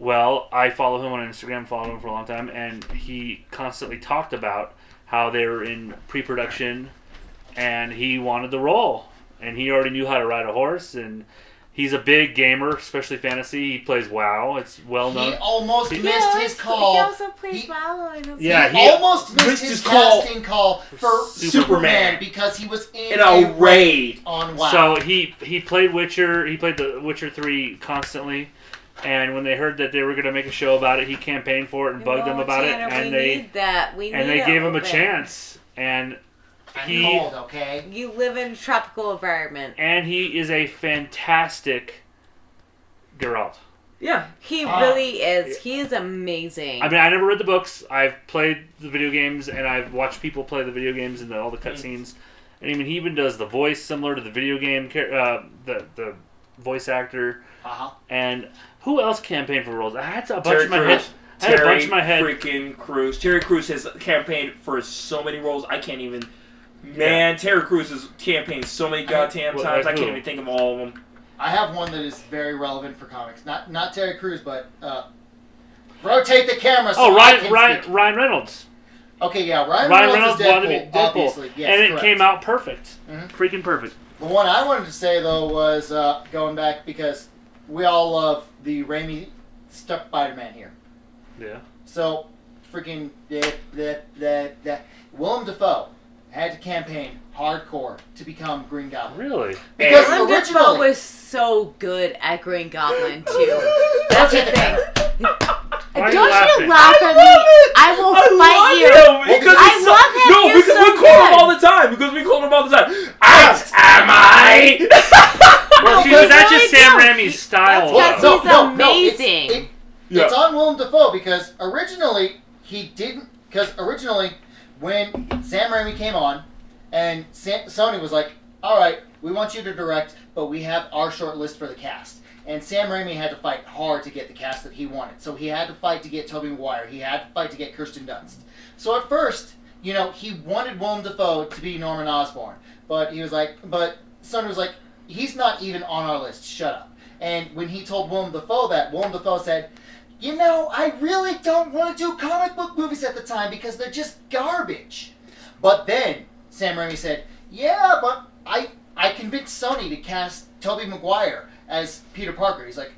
Well, I follow him on Instagram, followed him for a long time, and he constantly talked about how they were in pre-production, and he wanted the role, and he already knew how to ride a horse, and he's a big gamer, especially fantasy. He plays WoW. It's well known. He almost He- missed his call. He also plays He- well. and Yeah, he, he- almost missed missed his, his call casting call for Superman. Superman because he was in, In a raid. on WoW. So he he played Witcher. He played the Witcher three constantly. And when they heard that they were going to make a show about it, he campaigned for it and bugged them Well, about it, and we they need that. We and they gave him a open. chance. And I'm he- cold, okay? You live in a tropical environment. and he is a fantastic Geralt. Yeah. He Ah. really is. He is amazing. I mean, I never read the books. I've played the video games, and I've watched people play the video games and the, all the cutscenes. and I mean he even does the voice similar to the video game uh, the the voice actor. Uh huh. And who else campaigned for roles? I had a bunch Terry in my head. Crews. I had a Terry bunch in my head. freaking Crews. Terry Crews has campaigned for so many roles. I can't even. Man, Terry Crews has campaigned so many goddamn Well, times. I like can't even think of all of them. I have one that is very relevant for comics. Not not Terry Crews, but uh, rotate the camera. So Oh, I Ryan can Ryan, speak. Ryan Reynolds. Okay, yeah, Ryan, Ryan Reynolds, Reynolds is wanted to Deadpool, be Deadpool, obviously. Yes, and it correct. came out perfect. Mhm. Freaking perfect. The one I wanted to say though was uh, going back because we all love the Raimi stuck Spider-Man here. Yeah. So, freaking the the the the Willem Dafoe had to campaign hardcore to become Green Goblin Really? because Willem Dafoe originally was so good at Green Goblin too. That's the thing. Why are you Don't laughing? you laugh at me? I will I fight you. him because I so- love him. No, You're because so we call him all the time. Because we call him all the time. Out am I? Well, see, No, but that's really just Sam. Raimi's style. That's though. He's amazing. it's, it- Yeah. it's on Willem Dafoe because originally he didn't. Because originally, when Sam Raimi came on, and Sa- Sony was like, "All right, we want you to direct, but we have our short list for the cast." And Sam Raimi had to fight hard to get the cast that he wanted. So he had to fight to get Tobey Maguire. He had to fight to get Kirsten Dunst. So at first, you know, he wanted Willem Dafoe to be Norman Osborn, but he was like, but Sony was like, he's not even on our list. Shut up. And when he told Willem Dafoe that, Willem Dafoe said, you know, I really don't want to do comic book movies at the time because they're just garbage. But then Sam Raimi said, yeah, but I I convinced Sony to cast Tobey Maguire as Peter Parker. He's like,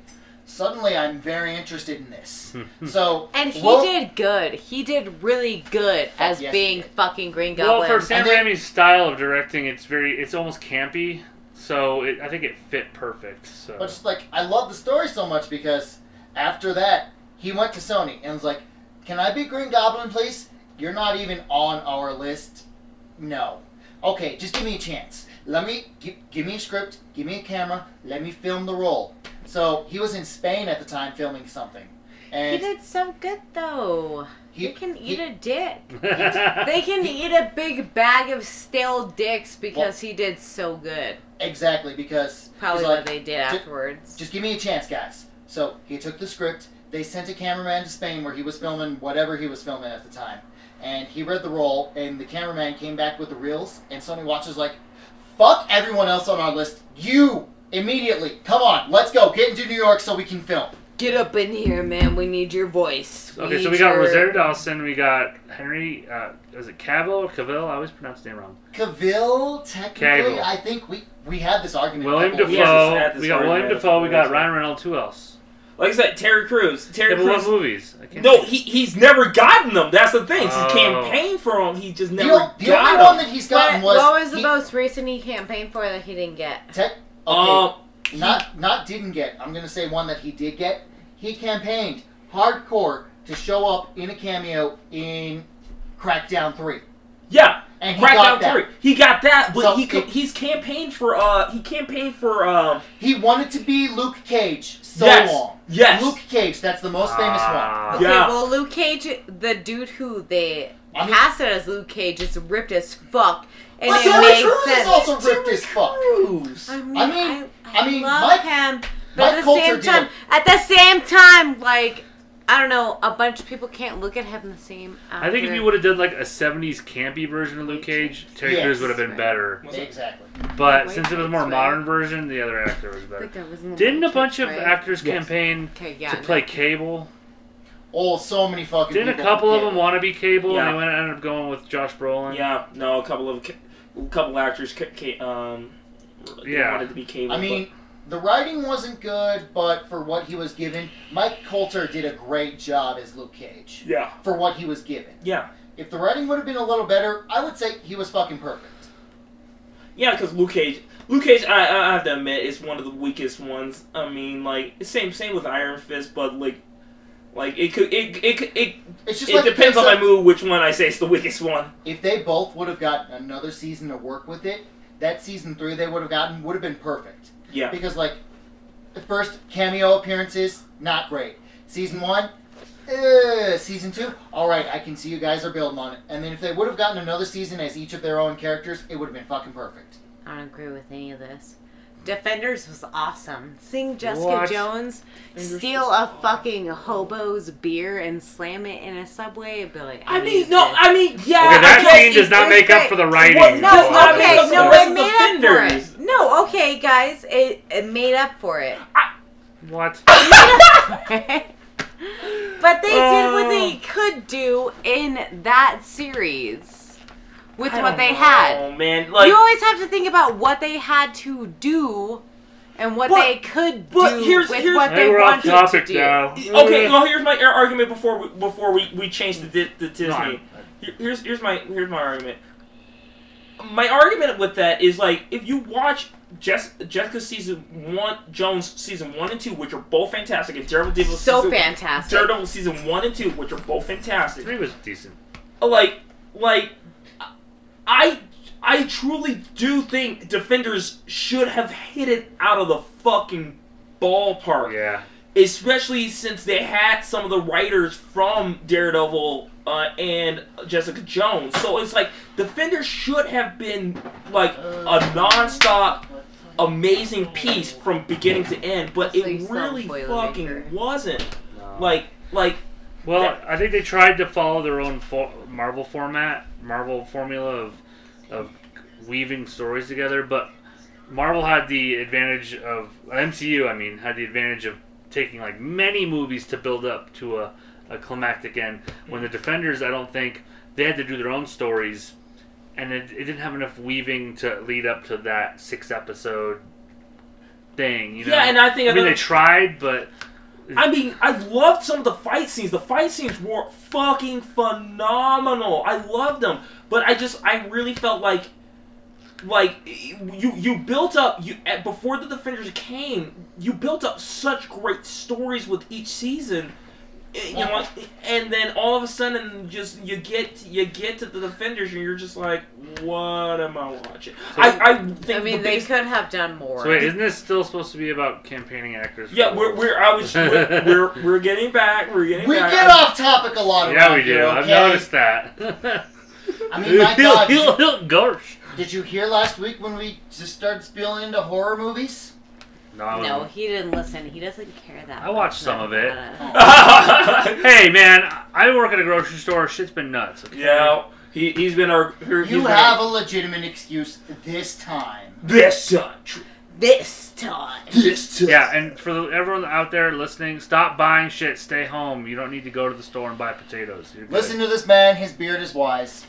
suddenly I'm very interested in this. Hmm, hmm. so And he Well- did good. He did really good as yes, being fucking Green Goblin. Well, for Sam then- Raimi's style of directing, it's very, it's almost campy. So it, I think it fit perfect. So But just like I love the story so much because after that he went to Sony and was like, "Can I be Green Goblin, please? You're not even on our list. No. Okay, just give me a chance. Let me give, give me a script, give me a camera, let me film the role." So he was in Spain at the time filming something, And he did so good though. he They can he- eat a dick. They can eat a big bag of stale dicks because he did so good. exactly because Probably he's what like, they did "Ju- afterwards. Just give me a chance, guys. So he took the script. They sent a cameraman to Spain where he was filming whatever he was filming at the time. And he read the role, and the cameraman came back with the reels. And Sony Watch was like, fuck everyone else on our list. You! Immediately! Come on, let's go. Get into New York so we can film. Get up in here, man. We need your voice. okay, so we got your- Rosario Dawson, we got Henry, uh, is it Cavill or Cavill? I always pronounce his name wrong. Cavill, technically, Cavill. I think we, we had this argument. William couple Yes, Dafoe. it's at this we got William a Dafoe. We got Ryan Reynolds. Who else? Like I said, Terry Crews. Terry Yeah, Crews. movies? I can't No, he, he's never gotten them. That's the thing. Oh. He's campaigned for them. He just The, never o- the got only one them. that he's gotten What, was. what was the he- most recent he campaigned for that he didn't get? Tech, okay, Um, not not didn't get. I'm gonna say one that he did get. He campaigned hardcore to show up in a cameo in Crackdown Three, yeah, and he got Crackdown that. Three. He got that, but So he it- he's campaigned for uh he campaigned for um He wanted to be Luke Cage so yes long. yes Luke Cage, that's the most famous ah. one. Okay, Yeah. well, Luke Cage, the dude who they I mean- casted as Luke Cage, is ripped as fuck, and But it Terry makes Crews is sense. also ripped as fuck. Crews. I mean, I I mean- I, I mean, love Mike- him, but Mike at the Colter same time, a- at the same time, like I don't know, a bunch of people can't look at him the same. I think if you would have done like a '70s campy version of Luke Cage, Terry Yes. Crews would have been Right. better. Exactly. But Wait, since it was a more right. modern version, the other actor was I better. think that was in the Didn't a bunch of right? actors Yes. campaign Okay, yeah, to no. play Cable? Oh, so many fucking. Didn't a people couple of them want to be Cable, Yeah. and they went ended up going with Josh Brolin? Yeah, no, a couple of a couple actors ca- ca- um they Yeah. wanted to be cable. I mean, the writing wasn't good, but for what he was given, Mike Colter did a great job as Luke Cage. yeah, For what he was given. yeah, If the writing would have been a little better, I would say he was fucking perfect. yeah, because Luke Cage, Luke Cage, I, I have to admit, is one of the weakest ones. I mean, like same same with Iron Fist, but like. Like it could, it it it, it, It's just it like depends on my mood which one I say is the weakest one. If they both would have gotten another season to work with it, that season three they would have gotten would have been perfect. Yeah, Because like, the first cameo appearances not great. Season one, uh, season two. All right, I can see you guys are building on it. And then if they would have gotten another season as each of their own characters, it would have been fucking perfect. I don't agree with any of this. Defenders was awesome. Seeing Jessica What? Jones Defenders steal was a fucking hobo's beer and slam it in a subway, I'd be like, I need mean, no, this. I mean, yeah. Okay, that scene does not make up for the writing. What- No, Does not okay, make up for no, the it of made up for Defenders. it. No, okay, guys, it, it made up for it. What? but they did what they Oh. could do in that series with I what they know, had. man. Like, you always have to think about what they had to do and what But- they could but do here's- with here's- what they think we're off wanted topic to do. now. okay, well, here's my ar- argument before we, before we, we change to, Di- to Disney. No, Here's here's my here's my argument. My argument with that is like if you watch Jess, Jessica season one, Jones season one and two, which are both fantastic, and Daredevil So season, fantastic. Daredevil season one and two, which are both fantastic. Three was decent. Like like I I truly do think Defenders should have hit it out of the fucking ballpark Yeah. especially since they had some of the writers from Daredevil uh, and Jessica Jones. So it's like Defenders should have been like a non-stop amazing piece from beginning to end, but it really fucking wasn't. Like like Well, That- I think they tried to follow their own fo- Marvel format, Marvel formula of of weaving stories together, but Marvel had the advantage of MCU. I mean, had the advantage of taking like many movies to build up to a, a climactic end. When the Defenders, I don't think they had to do their own stories, and it, it didn't have enough weaving to lead up to that six episode thing. You know? yeah, and I think I mean, they tried, but I mean, I loved some of the fight scenes. The fight scenes were fucking phenomenal. I loved them, but I just, I really felt like, like you, you built up you before the Defenders came. You built up such great stories with each season. You know, and then all of a sudden, just you get you get to the Defenders, and you're just like, "What am I watching?" I, I think I mean, the they biggest- could have done more. so wait, isn't this still supposed to be about campaigning actors? yeah, we're, we're I was we're, we're we're getting back. We're getting back. We back. get off topic a lot Yeah, we do. here, I've noticed that. I mean, my God, did you, Gosh. did you hear last week when we just started spilling into horror movies? No, I no, wouldn't. he didn't listen. He doesn't care that. I watched much some of it. Hey, man, I work at a grocery store. Shit's been nuts. Okay? Yeah, he he's been our. he's You been have a legitimate excuse this time. this time. This time. This time. Yeah, and for the, everyone out there listening, stop buying shit. Stay home. You don't need to go to the store and buy potatoes. You're good. Listen to this man, his beard is wise.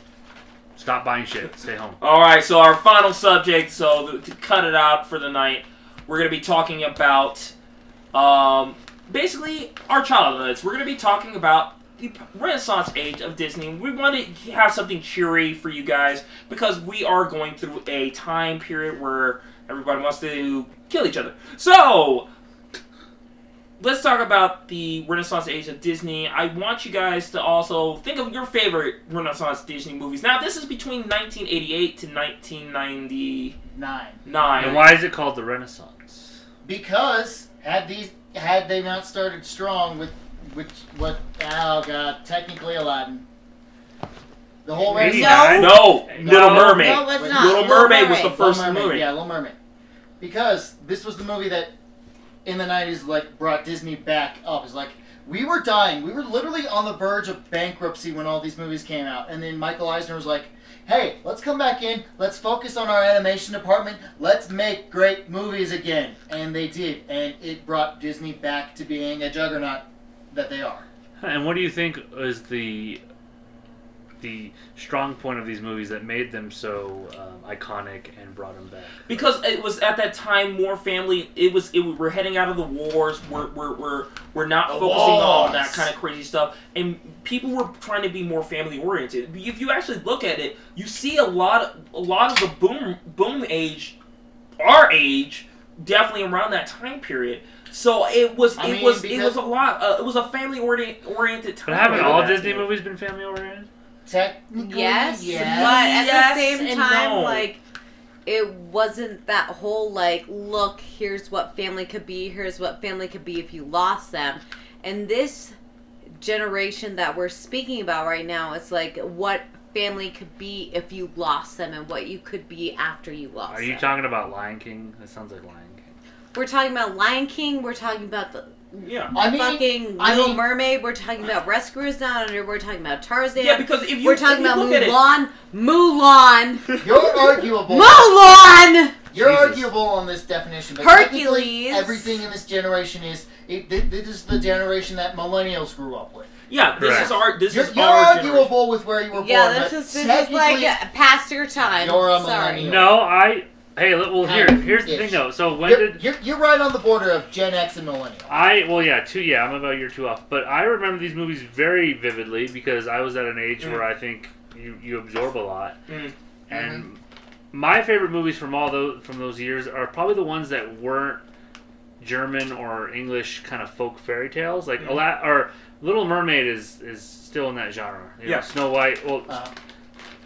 Stop buying shit. Stay home. All right, so our final subject. So th- to cut it out for the night, we're gonna be talking about, um, basically our childhoods. We're gonna be talking about the Renaissance age of Disney. We want to have something cheery for you guys because we are going through a time period where everybody wants to kill each other. So let's talk about the Renaissance age of Disney. I want you guys to also think of your favorite Renaissance Disney movies. Now, this is between 1988 to 1999. Nine. And why is it called the Renaissance? Because had these had they not started strong with which what oh god, technically Aladdin. The whole Maybe Renaissance. not. No, Little Mermaid. No, it's Wait, not. Little Mermaid was the first Little Mermaid, movie. Yeah, Little Mermaid. Because this was the movie that in the nineties like brought Disney back up. It's like we were dying. We were literally on the verge of bankruptcy when all these movies came out. And then Michael Eisner was like, Hey, let's come back in, let's focus on our animation department, let's make great movies again. And they did, and it brought Disney back to being a juggernaut that they are. And what do you think is the the strong point of these movies that made them so um, iconic and brought them back? because it was at that time more family. It was it, we're heading out of the wars. We're we're we're, we're not The focusing on that kind of crazy stuff, and people were trying to be more family oriented. If you actually look at it, you see a lot a lot of the boom boom age, our age, definitely around that time period. So it was I it mean, was it was a lot. Uh, it was a family orient, oriented time. But haven't all Disney movies been family oriented? Technically, Yes, yes. but at Yes the same time, no. like it wasn't that whole like, look, here's what family could be, here's what family could be if you lost them, and this generation that we're speaking about right now. It's like what family could be if you lost them and what you could be after you lost Are you them. talking about Lion King? That sounds like Lion King. we're talking about Lion King. We're talking about the Yeah. I mean, fucking I Little mean- Mermaid. We're talking about Rescuers Down Under. We're talking about Tarzan. Yeah, because if you, we're talking about look Mulan. Mulan. You're arguable. Mulan. You're Jesus. arguable on this definition. But Hercules. Everything in this generation is. It, this is the generation that millennials grew up with. yeah, this Correct. is our this You're, is you're our arguable with where you were Yeah, born. this but is this is technically- like past your time. You're a Sorry. millennial. No, I. Hey, li- well, here, here's the thing though. So when You're, did you're, you're right on the border of Gen X and millennial. I? Well, yeah, two. Yeah, I'm about a year two off. But I remember these movies very vividly because I was at an age Mm. where I think you you absorb a lot. Mm. And my favorite movies from all those from those years are probably the ones that weren't German or English kind of folk fairy tales. Like Mhm. Ala- or Little Mermaid is is still in that genre. You know, Yeah. Snow White well Uh,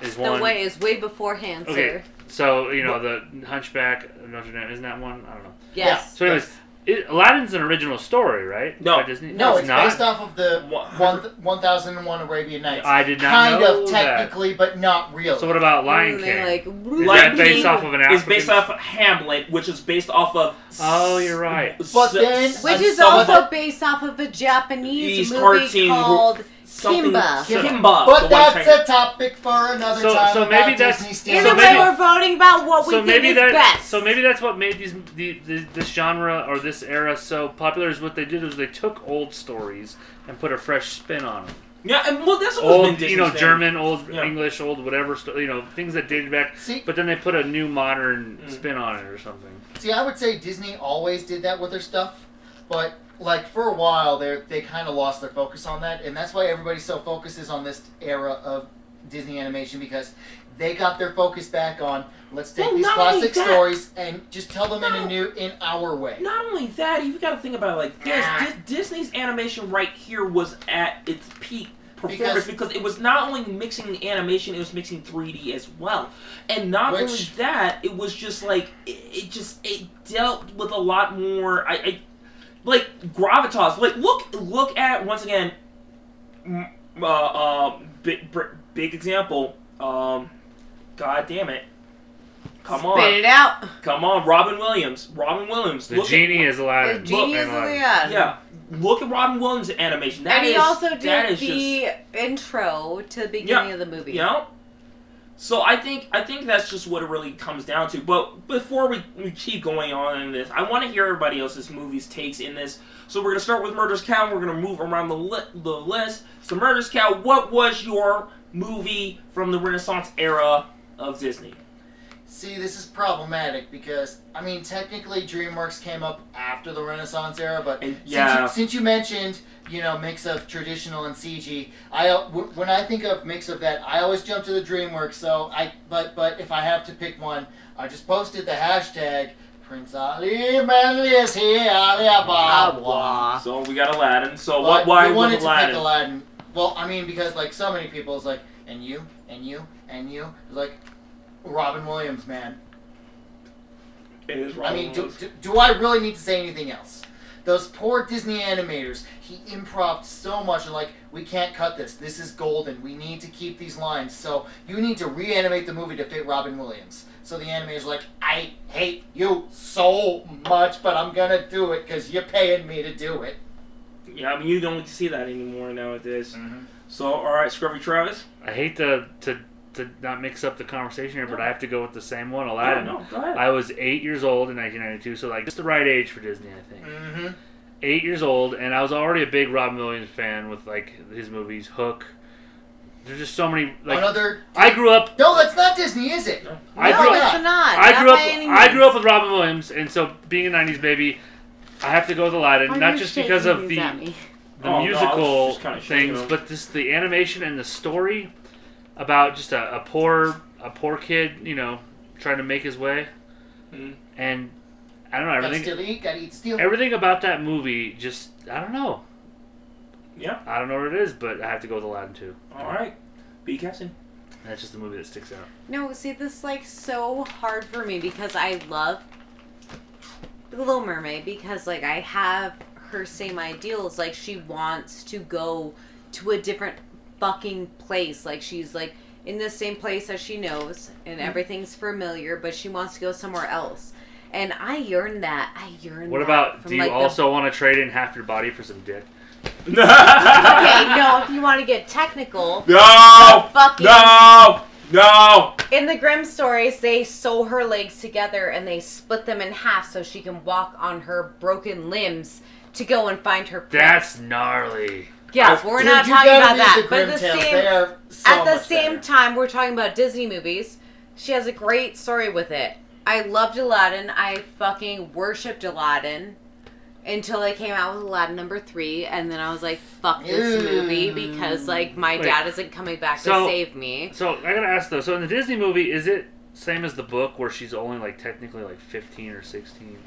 is The one. way is way beforehand, Okay. sir. So you know the Hunchback of Notre Dame isn't that one? I don't know. Yes. So anyways, it, Aladdin's an original story, right? No. By Disney? no, it's, not. based off of the One- one, 1001 Arabian Nights. I did not kind know of that. technically, but not really. So what about Lion And King? they, like, is Lion that based King off of an It's African? based off of Hamlet, which is based off of. Oh, you're right. But then- which is some of also the- based off of a Japanese These movie cartoon called something Kimba. Kimba. But that's one a topic for another So- time. so maybe that's- Disney Either stealing- So way, we're voting about what we so think is that best. so maybe that's what made these the, the, this genre or this era so popular is what they did was they took old stories and put a fresh spin on them. Yeah, and well, that's always Old, you know, thing. German, old Yeah. English, old whatever, sto- you know, things that dated back. See, But then they put a new modern Mm. spin on it or something. see, I would say Disney always did that with their stuff, but like for a while, they they kind of lost their focus on that, and that's why everybody so focuses on this era of Disney animation because they got their focus back on let's take Well, these classic that- stories and just tell them in a new in our way. Not only that, you've got to think about it like this. Ah. Dis- Disney's animation right here was at its peak performance Because- because, it was not only mixing the animation, it was mixing 3D as well. And not only that, it was just like it, it just it dealt with a lot more. I, I like gravitas. Like look look at once again. Uh, uh, big br- big example. Um, God damn it. Come on. Spit it out. Come on, Robin Williams. Robin Williams. The Look at- genie is The Aladdin. genie and is Aladdin. Aladdin. yeah, look at Robin Williams' animation. That and he is- also did is the intro to the beginning of the movie. Just, you know. So I think I think that's just what it really comes down to. But before we, we keep going on in this, I want to hear everybody else's movies takes in this. So we're gonna start with Murderouscow. We're gonna move around the li- the list. So Murderouscow, what was your movie from the Renaissance era of Disney? See, this is problematic because I mean, technically, DreamWorks came up after the Renaissance era, but And since, you, since you mentioned, you know, mix of traditional and CG, I uh, when I think of mix of that, I always jump to the DreamWorks. So I, but but if I have to pick one, I just posted the hashtag Prince Ali Manlius here, Ali Ababwa. so we got Aladdin. So But what? Why we wanted was to pick Aladdin? Aladdin. Well, I mean, because like so many people, it's like, and you, and you, and you, like Robin Williams, man. It is I mean, do, Williams. do, do I really need to say anything else? Those poor Disney animators, he improved so much, and like, we can't cut this. This is golden. We need to keep these lines. So you need to reanimate the movie to fit Robin Williams. So the animators are like, I hate you so much, but I'm gonna do it because you're paying me to do it. Yeah, I mean you don't see that anymore nowadays. Mm-hmm. So all right, Scruffy Travis. I hate to, to to not mix up the conversation here, but I have to go with the same one, Aladdin. No, no, go ahead. I was eight years old in 1992, so like just the right age for Disney, I think. Mm-hmm. Eight years old, and I was already a big Robin Williams fan with like his movies, Hook. There's just so many like Another. I grew up. No, that's not Disney, is it? I no, grew up. it's not. I Not grew up. I grew up with Robin Williams, and so being a '90s baby, I have to go with Aladdin, Why are not just because of the the Oh, no, musical just kinda things, but just the animation and the story about just a, a poor a poor kid, you know, trying to make his way, Mhm. and I don't know Gotta everything. still eat, gotta eat still. Everything about that movie, just I don't know. Yeah. I don't know what it is, but I have to go with Aladdin too. All right. Bee Cassidy. That's just the movie that sticks out. No, see, this is like so hard for me because I love The Little Mermaid because like I have her same ideals. Like she wants to go to a different fucking place. Like she's like in the same place as she knows and Mm-hmm. everything's familiar, but she wants to go somewhere else. And I yearn that. I yearn. What about? Do you like, the- also want to trade in half your body for some dick? okay, no. If you want to get technical, no, fucking no, no. in the Grimm stories, they sew her legs together and they split them in half so she can walk on her broken limbs to go and find her. prince. That's gnarly. Yeah. We're Dude, not talking about that, the but at the same They are so at the same better. time, we're talking about Disney movies. She has a great story with it. I loved Aladdin. I fucking worshipped Aladdin until they came out with Aladdin number three, and then I was like, "Fuck this mm. movie," because like my Wait. dad isn't coming back So- to save me. So I gotta ask though. So in the Disney movie, is it same as the book where she's only like technically like fifteen or sixteen?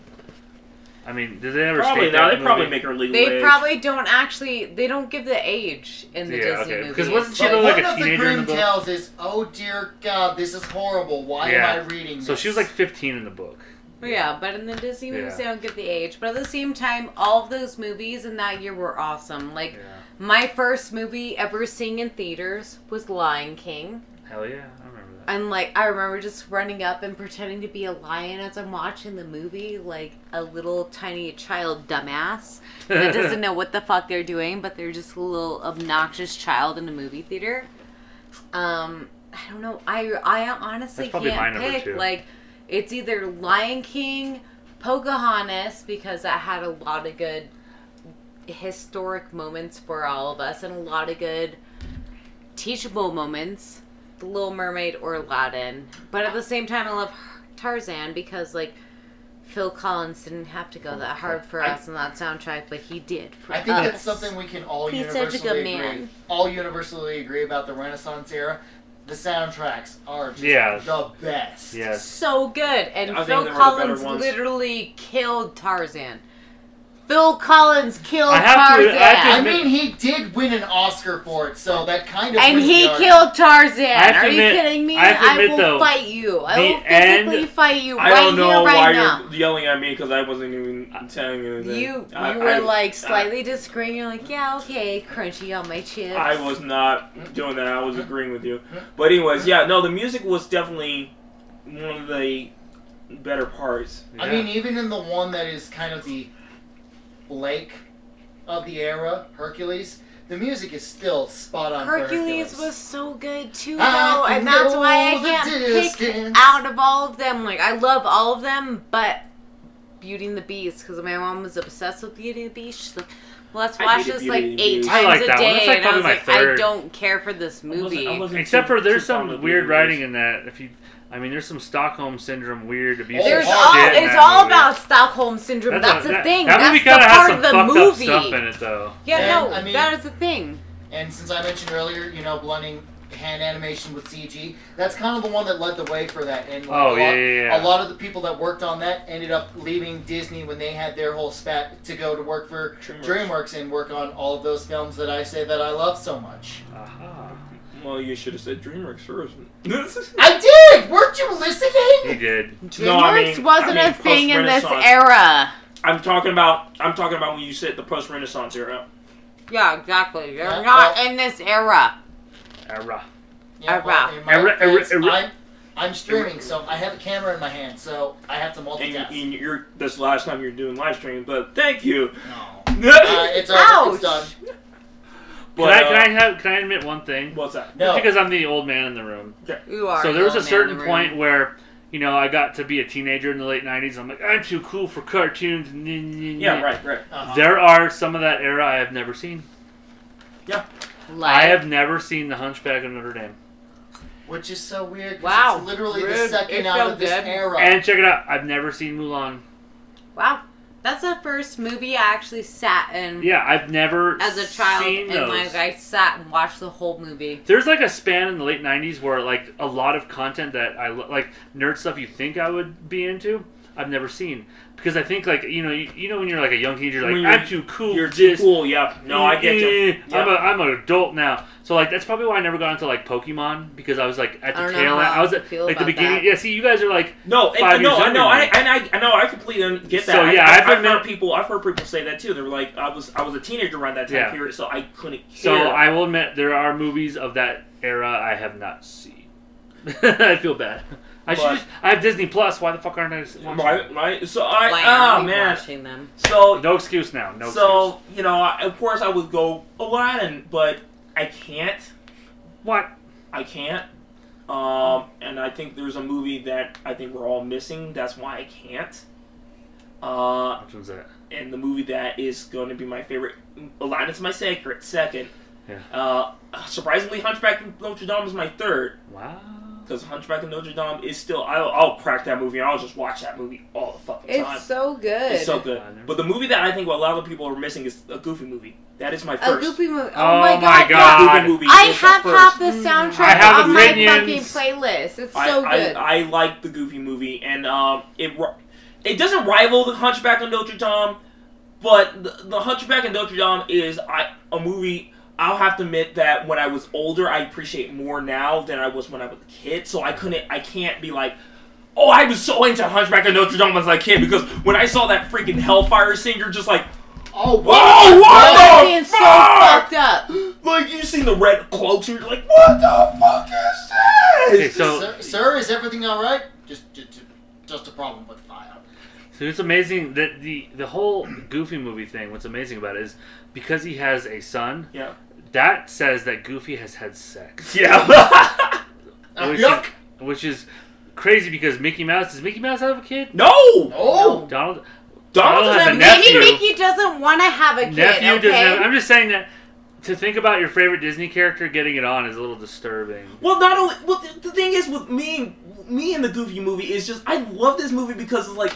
I mean, did they ever Probably state not. that They in probably make her legal They age. probably don't actually. They don't give the age in the Yeah, Disney okay. movies. Because wasn't she But really one like a of the teenager in the Grimm? Tales is, oh dear God, this is horrible. Why Yeah. am I reading this? So she was like fifteen in the book. Yeah, but in the Disney movies, Yeah. they don't give the age. But at the same time, all of those movies in that year were awesome. Like Yeah. my first movie ever seeing in theaters was Lion King. Hell yeah, I remember that. And like I remember just running up and pretending to be a lion as I'm watching the movie, like a little tiny child dumbass that doesn't know what the fuck they're doing, but they're just a little obnoxious child in a movie theater. Um, I don't know. I I honestly That's probably my can't pick. Like it's either Lion King, Pocahontas because that had a lot of good historic moments for all of us and a lot of good teachable moments. The Little Mermaid or Aladdin. But at the same time, I love Tarzan because, like, Phil Collins didn't have to go that hard for I- us in that soundtrack, but he did for I think us. that's something we can all He's such a universally good agree. man. All universally agree about the Renaissance era. The soundtracks are just Yeah. the best. Yes. so good. And I Phil they were the better Collins literally killed Tarzan. Phil Collins killed I have to- Tarzan. I have to I mean, he did win an Oscar for it, so that kind of. and he killed Tarzan. Are admit- you kidding me? I have to admit, will though, fight you. I will physically end- fight you right I right don't know here, right why now. you're yelling at me because I wasn't even telling you. anything. You you I- were I- like slightly disagreeing. You're like, yeah, okay, crunchy on my chips. I was not doing that. I was agreeing with you. Mm-hmm. But anyways, yeah, no, the music was definitely one of the better parts. I mean, even in the one that is kind of the Blake of the era, Hercules, the music is still spot on. for Hercules was so good too, I though, and that's why I can't pick distance. out of all of them. Like, I love all of them, but Beauty and the Beast, because my mom was obsessed with Beauty and the Beast. She's like, well, let's watch this like eight times like a day, like, and I was my like, I don't care for this I wasn't- movie. I wasn't Except too- for there's some weird writing in that. If you, I mean, there's some Stockholm syndrome weird abusive There's all shit it's all movie. about Stockholm syndrome. That's, a- the that- thing. That That's movie the kinda part has of some the fucked movie. up stuff in it, though. Yeah, And, no, I mean- that is the thing. And since I mentioned earlier, you know, blending hand animation with CG, that's kind of the one that led the way for that. And like, Oh, a lot, yeah, yeah, yeah. a lot of the people that worked on that ended up leaving Disney when they had their whole spat to go to work for DreamWorks. DreamWorks and work on all of those films that I say that I love so much. Aha. Well, you should have said DreamWorks first. I did. Weren't you He listening? did. DreamWorks No, I mean- wasn't I mean a thing in this era. I'm talking about. I'm talking about when you said the post-Renaissance era. Yeah, exactly. They're Yeah, not well- in this era. Era. Yeah, Era. in my Era- era- defense, era- I'm, I'm streaming, so I have a camera in my hand, so I have to multitask. you, and you're this last time you're doing live streaming, but thank you. no. Uh, it's over. Ouch. It's done. But, can I uh, can I have can I admit one thing? What's that? No. Because I'm the old man in the room. You are. so there was a certain point room. where you know I got to be a teenager in the late '90s. I'm like I'm too cool for cartoons. Yeah, right, right. Uh-huh. There are some of that era I have never seen. Like, I have never seen The Hunchback of Notre Dame. Which is so weird. 'cause Wow. It's literally the second It out of this good. era. And check it out, I've never seen Mulan. wow, that's the first movie I actually sat in Yeah, I've never as a child, and those. like I sat and watched the whole movie. There's like a span in the late '90s where like a lot of content that I like nerd stuff you think I would be into, I've never seen because I think like you know you, you know when you're like a young teenager, like you're- I'm too cool. You're for too this. cool. Yep. No, I get you. Eh, I'm a Yep. I'm an adult now, so like that's probably why I never got into like Pokemon because I was like at the I tail end. I was at like the beginning. that. Yeah, see, you guys are like No, and, Five no, years I know, I, younger and I, I know, I completely get that. So, yeah, I, I've I, have admit- heard people, I've heard people say that too. They were like, I was, I was a teenager around that time Yeah. period, so I couldn't. So hear. I will admit there are movies of that era I have not seen. I feel bad. I should. Just, I have Disney Plus. Why the fuck aren't I watching? right, right. So I, Why oh are man. watching them? So, No excuse now. No excuse. so you know, I, of course I would go Aladdin, but I can't. What? I can't. Um, and I think there's a movie that I think we're all missing. That's why I can't. Uh, Which one's that? and the movie that is going to be my favorite. Aladdin's my second, second. Yeah. Uh, surprisingly, Hunchback of Notre Dame is my third Wow. Because Hunchback of Notre Dame is still. I'll, I'll crack that movie and I'll just watch that movie all the fucking time. It's so good. It's so good. But the movie that I think a lot of people are missing is a Goofy movie. That is my first. A first. goofy movie. Oh Oh, my my god. God. Goofy movie I have first. half the soundtrack I have on my fucking playlist. It's I, so good. I, I like the Goofy movie, and um, it it doesn't rival the Hunchback of Notre Dame, but the, the Hunchback of Notre Dame is I, a movie. I'll have to admit that when I was older, I appreciate more now than I was when I was a kid. So I couldn't, I can't be like, oh, I was so into Hunchback of Notre Dame as a kid because when I saw that freaking Hellfire scene, you're just like, Oh, whoa, wow. what That the being so fucked up. Like you seen the red cloaks, and you're like, what the fuck is Okay, this? so sir, sir, is everything all right? Just, just, just a problem with fire. So it's amazing that the the whole Goofy movie thing. What's amazing about it is because he has a son. Yeah. That says that Goofy has had sex, Yeah. Which, yuck. is, which is crazy because Mickey Mouse does Mickey Mouse have a kid? no. Oh, Donald Donald Donald has a nephew. Maybe Mickey doesn't want to have a kid. nephew okay? doesn't. Have, I'm just saying that to think about your favorite Disney character getting it on is a little disturbing. Well, not only. Well, the, the thing is with me, me and the Goofy movie is just I love this movie because it's like.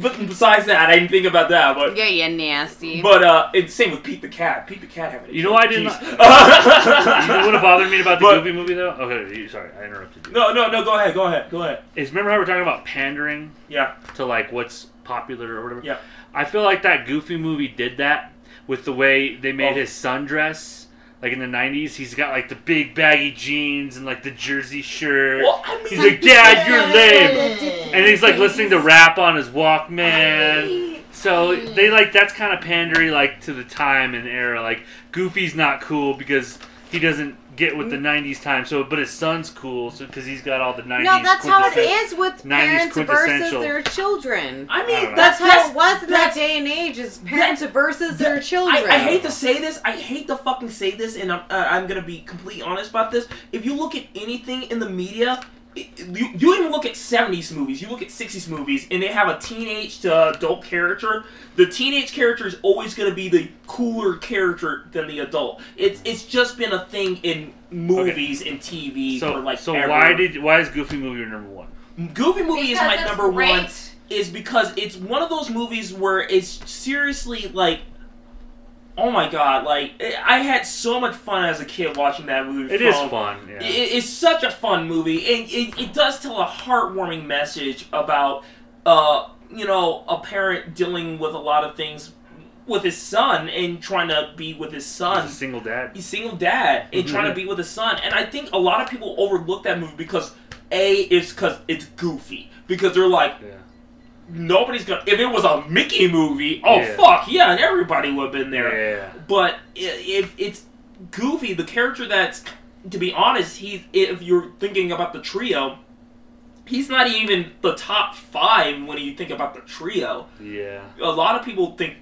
But besides that, I didn't think about that. But Yeah, you nasty. but uh, it's same with Pete the cat. Pete the cat having. a You know why I didn't- Jeez. you know what bothered me about the But- Goofy movie though? Okay, sorry, I interrupted you. No, no, no. Go ahead. Go ahead. Go ahead. Is remember how we're talking about pandering Yeah. to like what's popular or whatever? Yeah. I feel like that Goofy movie did that with the way they made Oh. his son dress. Like in the '90s, he's got like the big baggy jeans and like the jersey shirt. Well, I mean, He's like, Dad, you're lame. And he's like listening to rap on his Walkman. So they like that's kind of pandery like to the time and era. Like Goofy's not cool because he doesn't get with the '90s time. So but his son's cool so because he's got all the '90s. no, that's how it is with parents versus their children. I I mean, don't that's That's how it was in that day and age. Is parents versus their children. I, I hate to say this. I hate to fucking say this, and I'm, uh, I'm gonna be completely honest about this. If you look at anything in the media, it- you, you even look at 70s movies, you look at 60s movies, and they have a teenage to adult character. The teenage character is always gonna be the cooler character than the adult. It's it's just been a thing in movies and TV So for like so ever. why did why is Goofy movie your number one? Goofy movie is my it's number one? is because it's one of those movies where it's seriously like oh my god like i had so much fun as a kid watching that movie It is from- fun. Yeah. it- it's such a fun movie and it, it does tell a heartwarming message about uh you know a parent dealing with a lot of things with his son and trying to be with his son He's a single dad. he's single dad and trying to be with his son and i think a lot of people overlook that movie because a it's because it's goofy because they're like Yeah. Nobody's gonna. If it was a Mickey movie, oh Yeah. fuck yeah, and everybody would have been there. Yeah. But if it's Goofy, the character that's, to be honest, he's if you're thinking about the trio, he's not even the top five when you think about the trio. Yeah. A lot of people think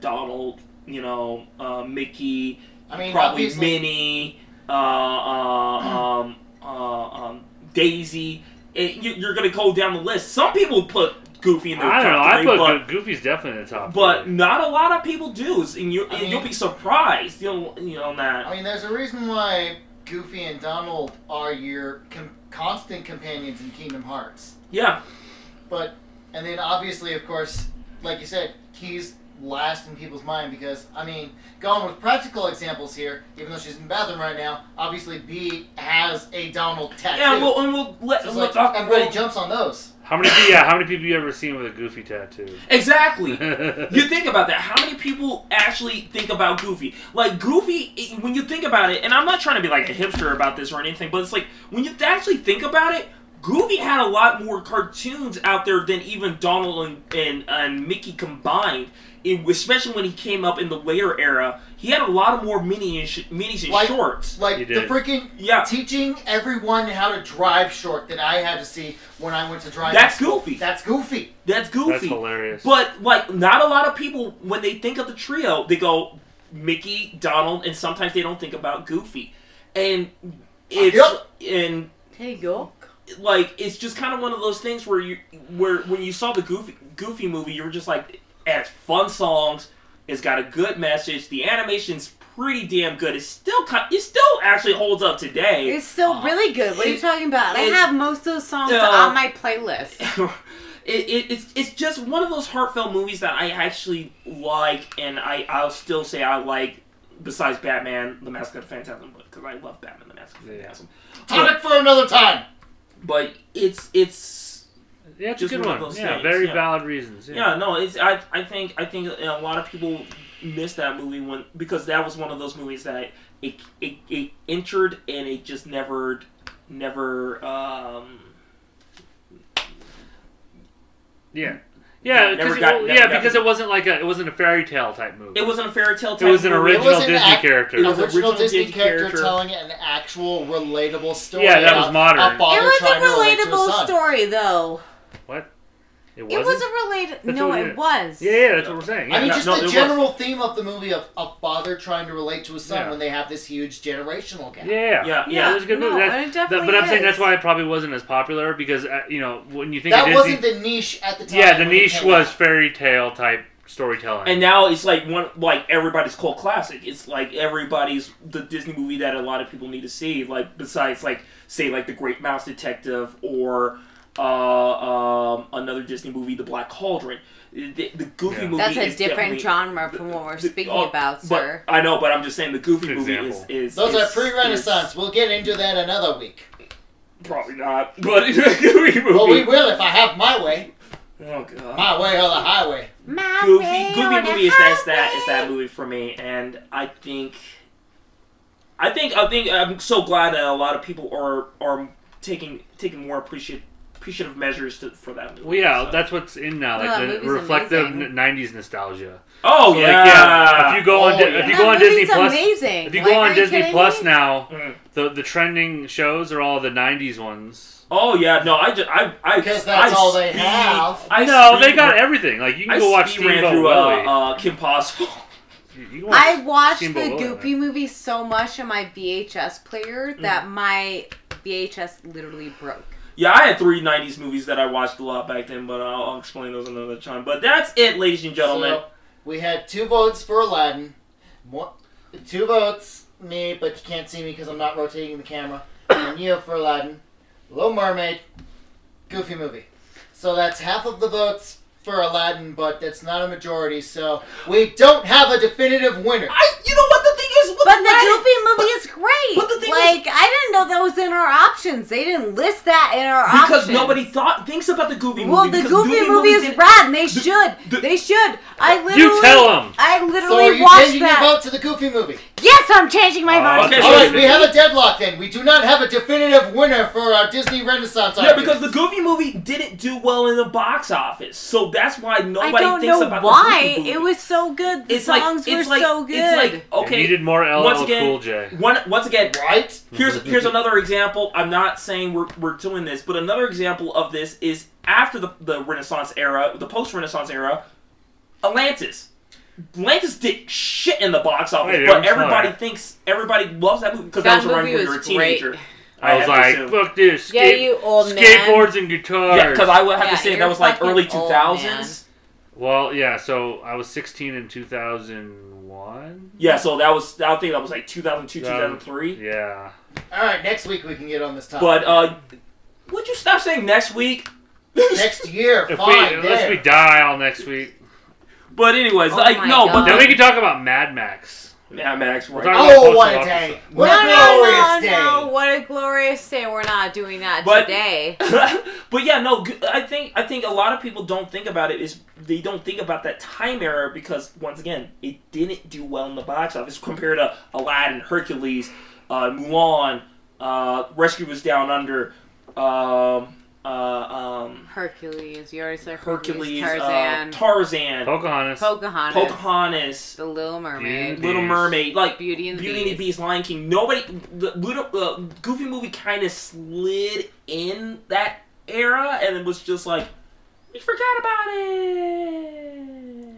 Donald, you know, uh, Mickey, I mean, probably obviously, Minnie, uh, uh, um, uh, um, Daisy. It, you, you're gonna go down the list. Some people put Goofy in their I don't know. top I three, put but, Goofy's definitely in the top. but three. not a lot of people do, and you I and you'll be surprised. You'll you know that. I mean, there's a reason why Goofy and Donald are your com- constant companions in Kingdom Hearts. yeah, But, and then obviously, of course, like you said, he's last in people's mind because, I mean, going with practical examples here, even though she's in the bathroom right now, obviously B has a Donald tattoo. yeah. And we'll and we'll let So like, talk. everybody we'll- jumps on those. How many? pe- Yeah, how many people you ever seen with a Goofy tattoo? Exactly. you think about that. How many people actually think about Goofy? Like Goofy, it- when you think about it, and I'm not trying to be like a hipster about this or anything, but it's like when you actually think about it, Goofy had a lot more cartoons out there than even Donald and and, and Mickey combined. It, especially when he came up in the later era, he had a lot of more mini and sh- minis and Like- shorts. Like the freaking Yeah. teaching everyone how to drive short that I had to see when I went to drive. That's Goofy. That's Goofy. That's Goofy. That's hilarious. But like, not a lot of people when they think of the trio, they go Mickey, Donald, and sometimes they don't think about Goofy, and it's Yep. and There you go. like it's just kind of one of those things where you where when you saw the Goofy Goofy movie, you were just like, it has fun songs, it's got a good message, the animation's pretty damn good. It's still kind, it still actually holds up today. It's still uh, really good. What are you talking about? I have most of those songs Yeah. on my playlist. it, it, it's it's just one of those heartfelt movies that I actually like, and I I'll still say I like. Besides Batman, The Mask of the Phantasm, because I love Batman, The Mask of the Yeah. Phantasm. Topic for another time. But it's it's yeah, it's just a good one of one. those Yeah, things, very yeah. valid reasons. Yeah. yeah no it's I I think I think a lot of people miss that movie when because that was one of those movies that it it, it entered and it just never never um Yeah. Yeah, Never 'cause- got- well, yeah, because it wasn't like a it wasn't a fairy tale type movie. it wasn't a fairy tale It was an movie. original wasn't Disney act- character. It was original, original Disney, Disney character, character. telling an actual relatable story. Yeah, that was about modern. A father It was trying a to relate to his relatable story, though. What? It It wasn't. was a related. That's No, what it it- was. yeah, yeah, that's what we're saying. I mean, yeah. just no, the it was. general theme of the movie of a father trying to relate to his son Yeah. when they have this huge generational gap. yeah, yeah, Yeah, yeah, It was a good no, movie. That- that- but I'm saying that's why it probably wasn't as popular because uh, you know when you think That of Disney, wasn't the niche at the time. yeah, the niche was out. fairy tale type storytelling. And now it's like one like everybody's cult classic. It's like everybody's the Disney movie that a lot of people need to see. Like besides like say like the Great Mouse Detective or uh, um, another Disney movie, The Black Cauldron. The, the Goofy Yeah. movie That's a is different genre from what we're the- speaking oh, about, but- sir. I know, but I'm just saying the Goofy Good movie is, is Those is, are pre-Renaissance. is- We'll get into that another week. Probably not, but Goofy movie. Well, we will if I have my way. Oh god. My way or the highway. My Goofy, way Goofy on the movie is that is that is that movie for me, and I think, I think I think I'm so glad that a lot of people are are taking taking more appreciate appreciative measures to, for that movie. well, yeah, so. that's what's in now, like that the reflective amazing. '90s nostalgia. oh So, yeah. like, yeah, if you go on, Oh, Di- yeah. if you That go on Disney Plus, amazing. if you Like, go are on Disney Plus me? now, Mm. the the trending shows are all the '90s ones. Oh yeah, no, I just I I Because that's I all they speed- have. I no, they got ran- everything. Like you can I go watch speed ran through uh, uh, Kim Possible. You- you can watch I watched Steamboat the Willie. Goofy movie so much on my VHS player Mm. that my VHS literally broke. Yeah, I had three '90s movies that I watched a lot back then, but I'll, I'll explain those another time. But that's it, ladies and gentlemen. So, we had two votes for Aladdin. One, two votes, me, but you can't see me because I'm not rotating the camera. And you for Aladdin. Little Mermaid. Goofy movie. So that's half of the votes for Aladdin, but that's not a majority, so we don't have a definitive winner. I, you know what the thing is? With But the Aladdin- Goofy movie is great. but the thing like I didn't know that was in our options. They didn't list that in our because options. Because nobody thought thinks about the Goofy movie. Well, the because Goofy, movie movie is rad, and they the- should. the- they should. I literally. tell 'em. I So are literally you watched changing your that. vote to the Goofy movie? Yes, I'm changing my Oh, vote. okay, All so- right, we have a deadlock then. We do not have a definitive winner for our Disney Renaissance Yeah, argument. because the Goofy movie didn't do well in the box office, so that's why nobody thinks about why. the Goofy movie. It was so good. The It's like songs it's were like so good. it's like It okay. needed more LL once again- Cool J. One once again, Right? here's here's another example. I'm not saying we're, we're doing this, but another example of this is after the, the Renaissance era, the post Renaissance era, Atlantis. Atlantis did shit in the box office, Wait, but everybody thinks everybody loves that movie because That that, was around when you were a teenager. great. I was like, assume. fuck this. yeah, you old man. skateboards and guitars. yeah, because I would have Yeah, to say that was like early 2000s. Well, yeah. So I was 16 in 2001. Yeah, so that was I think that was like 2002, Yeah. 2003. Yeah. All right, next week we can get on this topic. But uh, would you stop saying next week? next year, If fine. we unless we die all next week, But anyways, Oh like my no, but then we can talk about Mad Max. Mad Max. We'll Right? talk about Oh, what a Officer. day! What no, a no, glorious no, day! no! What a glorious day! We're not doing that But- today. but yeah, no. I think I think a lot of people don't think about it. Is they don't think about that time error because once again, it didn't do well in the box office compared to Aladdin, Hercules, uh, Mulan, uh, Rescuers Down Under, um, uh, um, Hercules. You already said Hercules, Hercules. uh, Tarzan. Tarzan, Pocahontas. Pocahontas. Pocahontas, The Little Mermaid. Beauty. Little Mermaid, like Beauty and the Beauty and the Beast. Beast, Lion King. Nobody, the little uh, Goofy movie kind of slid in that era, and it was just like we forgot about it.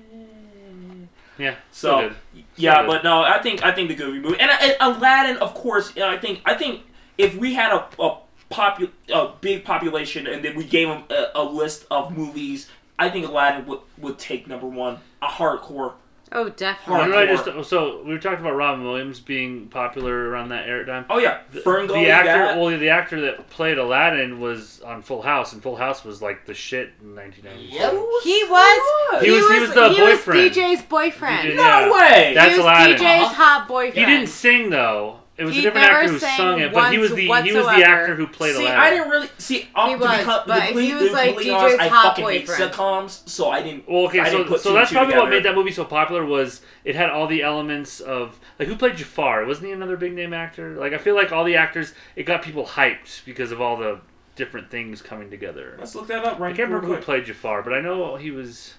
Yeah. So good. yeah, good. but no, I think I think the Goofy movie and, and Aladdin, of course. I think I think if we had a a, popu- a big population and then we gave them a, a list of movies, I think Aladdin would would take number one. A hardcore. Oh, definitely. did I just? So we were talking about Robin Williams being popular around that era time. Oh yeah, The, Ferngully. the actor, that. well, the actor that played Aladdin was on Full House, and Full House was like the shit in 1990. Yep. He was. He was- he was the boyfriend. DJ's boyfriend. DJ No Yeah. way. That's he was Aladdin. DJ's Uh-huh. hot boyfriend. He didn't sing though. It was He a different never actor who sang sung it, but he was once the he was the actor who played it. see, Aladdin. I didn't really see. Um, He to be was, co- but to he was to like completely DJ's honest, I hot fucking hate boyfriend. sitcoms, so I didn't. Well, okay, I so, didn't put so two that's and two probably what made that movie so popular was it had all the elements of like who played Jafar? Wasn't he another big name actor? Like I feel like all the actors it got people hyped because of all the different things coming together. Let's look that up right I can't remember who played Jafar, but I know he was.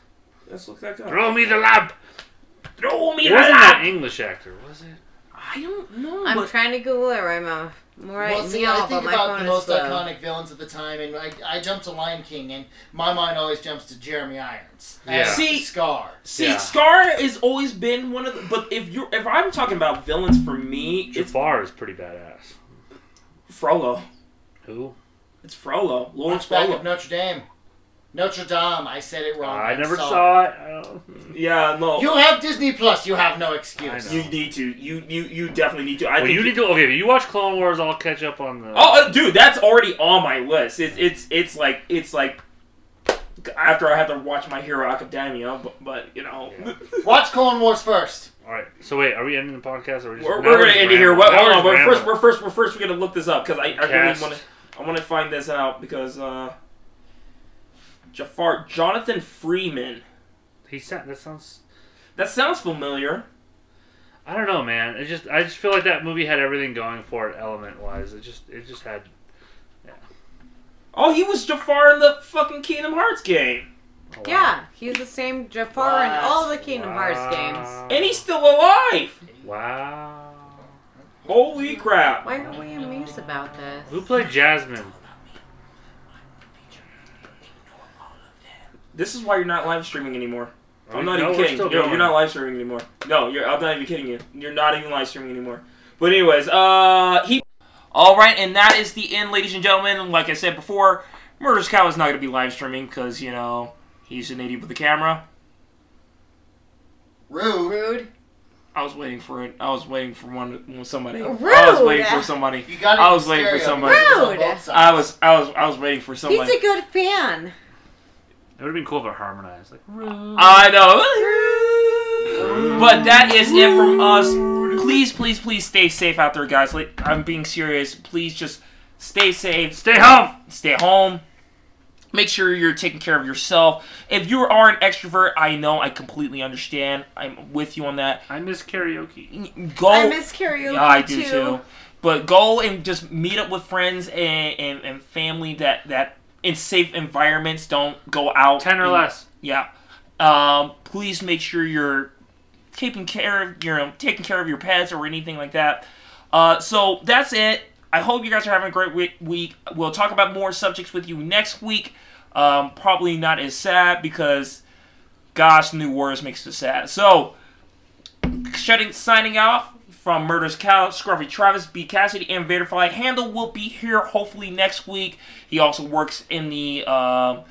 Let's look that up. Throw me the lamp. Throw me It the wasn't lamp. an English actor, was it? I don't know. I'm but trying to Google it right now. Right well, see, I think my about the most slow. iconic villains at the time, and I, I jump to Lion King, and my mind always jumps to Jeremy Irons. Yeah. See- Scar. See, Yeah. Scar has always been one of the. But if you're, if I'm talking about villains for me, it's Jafar is pretty badass. Frollo. Who? It's Frollo. Lawrence Hunchback Frollo. of Notre Dame. Notre Dame. I said it wrong. I I'm never sorry. saw it. I. Yeah, no. You have Disney Plus. You have no excuse. You need to. You you you definitely need to. I Well, think you need to. Okay, if you watch Clone Wars, I'll catch up on the. Oh, uh, dude, that's already on my list. It's it's it's like it's like after I have to watch My Hero Academia, but, but you know, Yeah. Watch Clone Wars first. All right. So wait, are we ending the podcast? Or are we just, we're, we're gonna end it here. rambling? What, Now hold on, we're first we're first we're first we're gonna look this up because I, I really want to I want to find this out because uh, Jafar Jonathan Freeman. He sent. That sounds. That sounds familiar. I don't know, man. It just. I just feel like that movie had everything going for it, element wise. It just. It just had. Yeah. Oh, he was Jafar in the fucking Kingdom Hearts game, a lot. Yeah, he's the same Jafar in all the Kingdom Hearts games. and he's still alive. Wow. Holy crap! Why are we amused about this? Who played Jasmine? This is why you're not live streaming anymore. I'm we- not no, even kidding. still Yo, going. you're not live streaming anymore. No, you're, I'm not even kidding you. You're not even live streaming anymore. But anyways, uh, he. All right, and that is the end, ladies and gentlemen. Like I said before, Murderouscow is not going to be live streaming because you know he's an idiot with the camera. Rude. Rude. I was waiting for it. I was waiting for one somebody. Rude. I was waiting for somebody. You got I was waiting for somebody. Rude. I was I was I was waiting for somebody. He's somebody. a good fan. It would have been cool if it harmonized. Like. I know. But that is it from us. Please, please, please stay safe out there, guys. Like, I'm being serious. Please just stay safe. Stay home. Stay home. Make sure you're taking care of yourself. If you are an extrovert, I know I completely understand. I'm with you on that. I miss karaoke. Go. I miss karaoke Yeah, I do too. too. But go and just meet up with friends and, and, and family that, that in safe environments. Don't go out. Ten or and- less. yeah. Um, please make sure you're taking care of you know taking care of your pets or anything like that. Uh, so that's it. I hope you guys are having a great week. week. We'll talk about more subjects with you next week. Um, probably not as sad because, gosh, New Wars makes us sad. So, shutting signing off from Murderouscow, Scruffy Travis, Bee Cassidy, and Vaderfly. Handle will be here hopefully next week. He also works in the um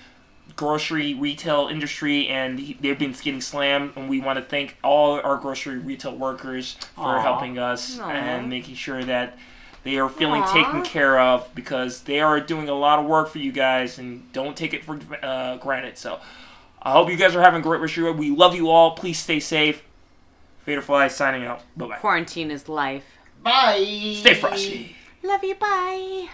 grocery retail industry, and he, they've been getting slammed. And we want to thank all our grocery retail workers for Aw. helping us Aw. and making sure that they are feeling Aw. taken care of because they are doing a lot of work for you guys, and don't take it for uh, granted. So. I hope you guys are having a great rest of your week. We love you all. Please stay safe. Vaderfly signing out. Bye bye. Quarantine is life. Bye. Stay frosty. Love you. Bye.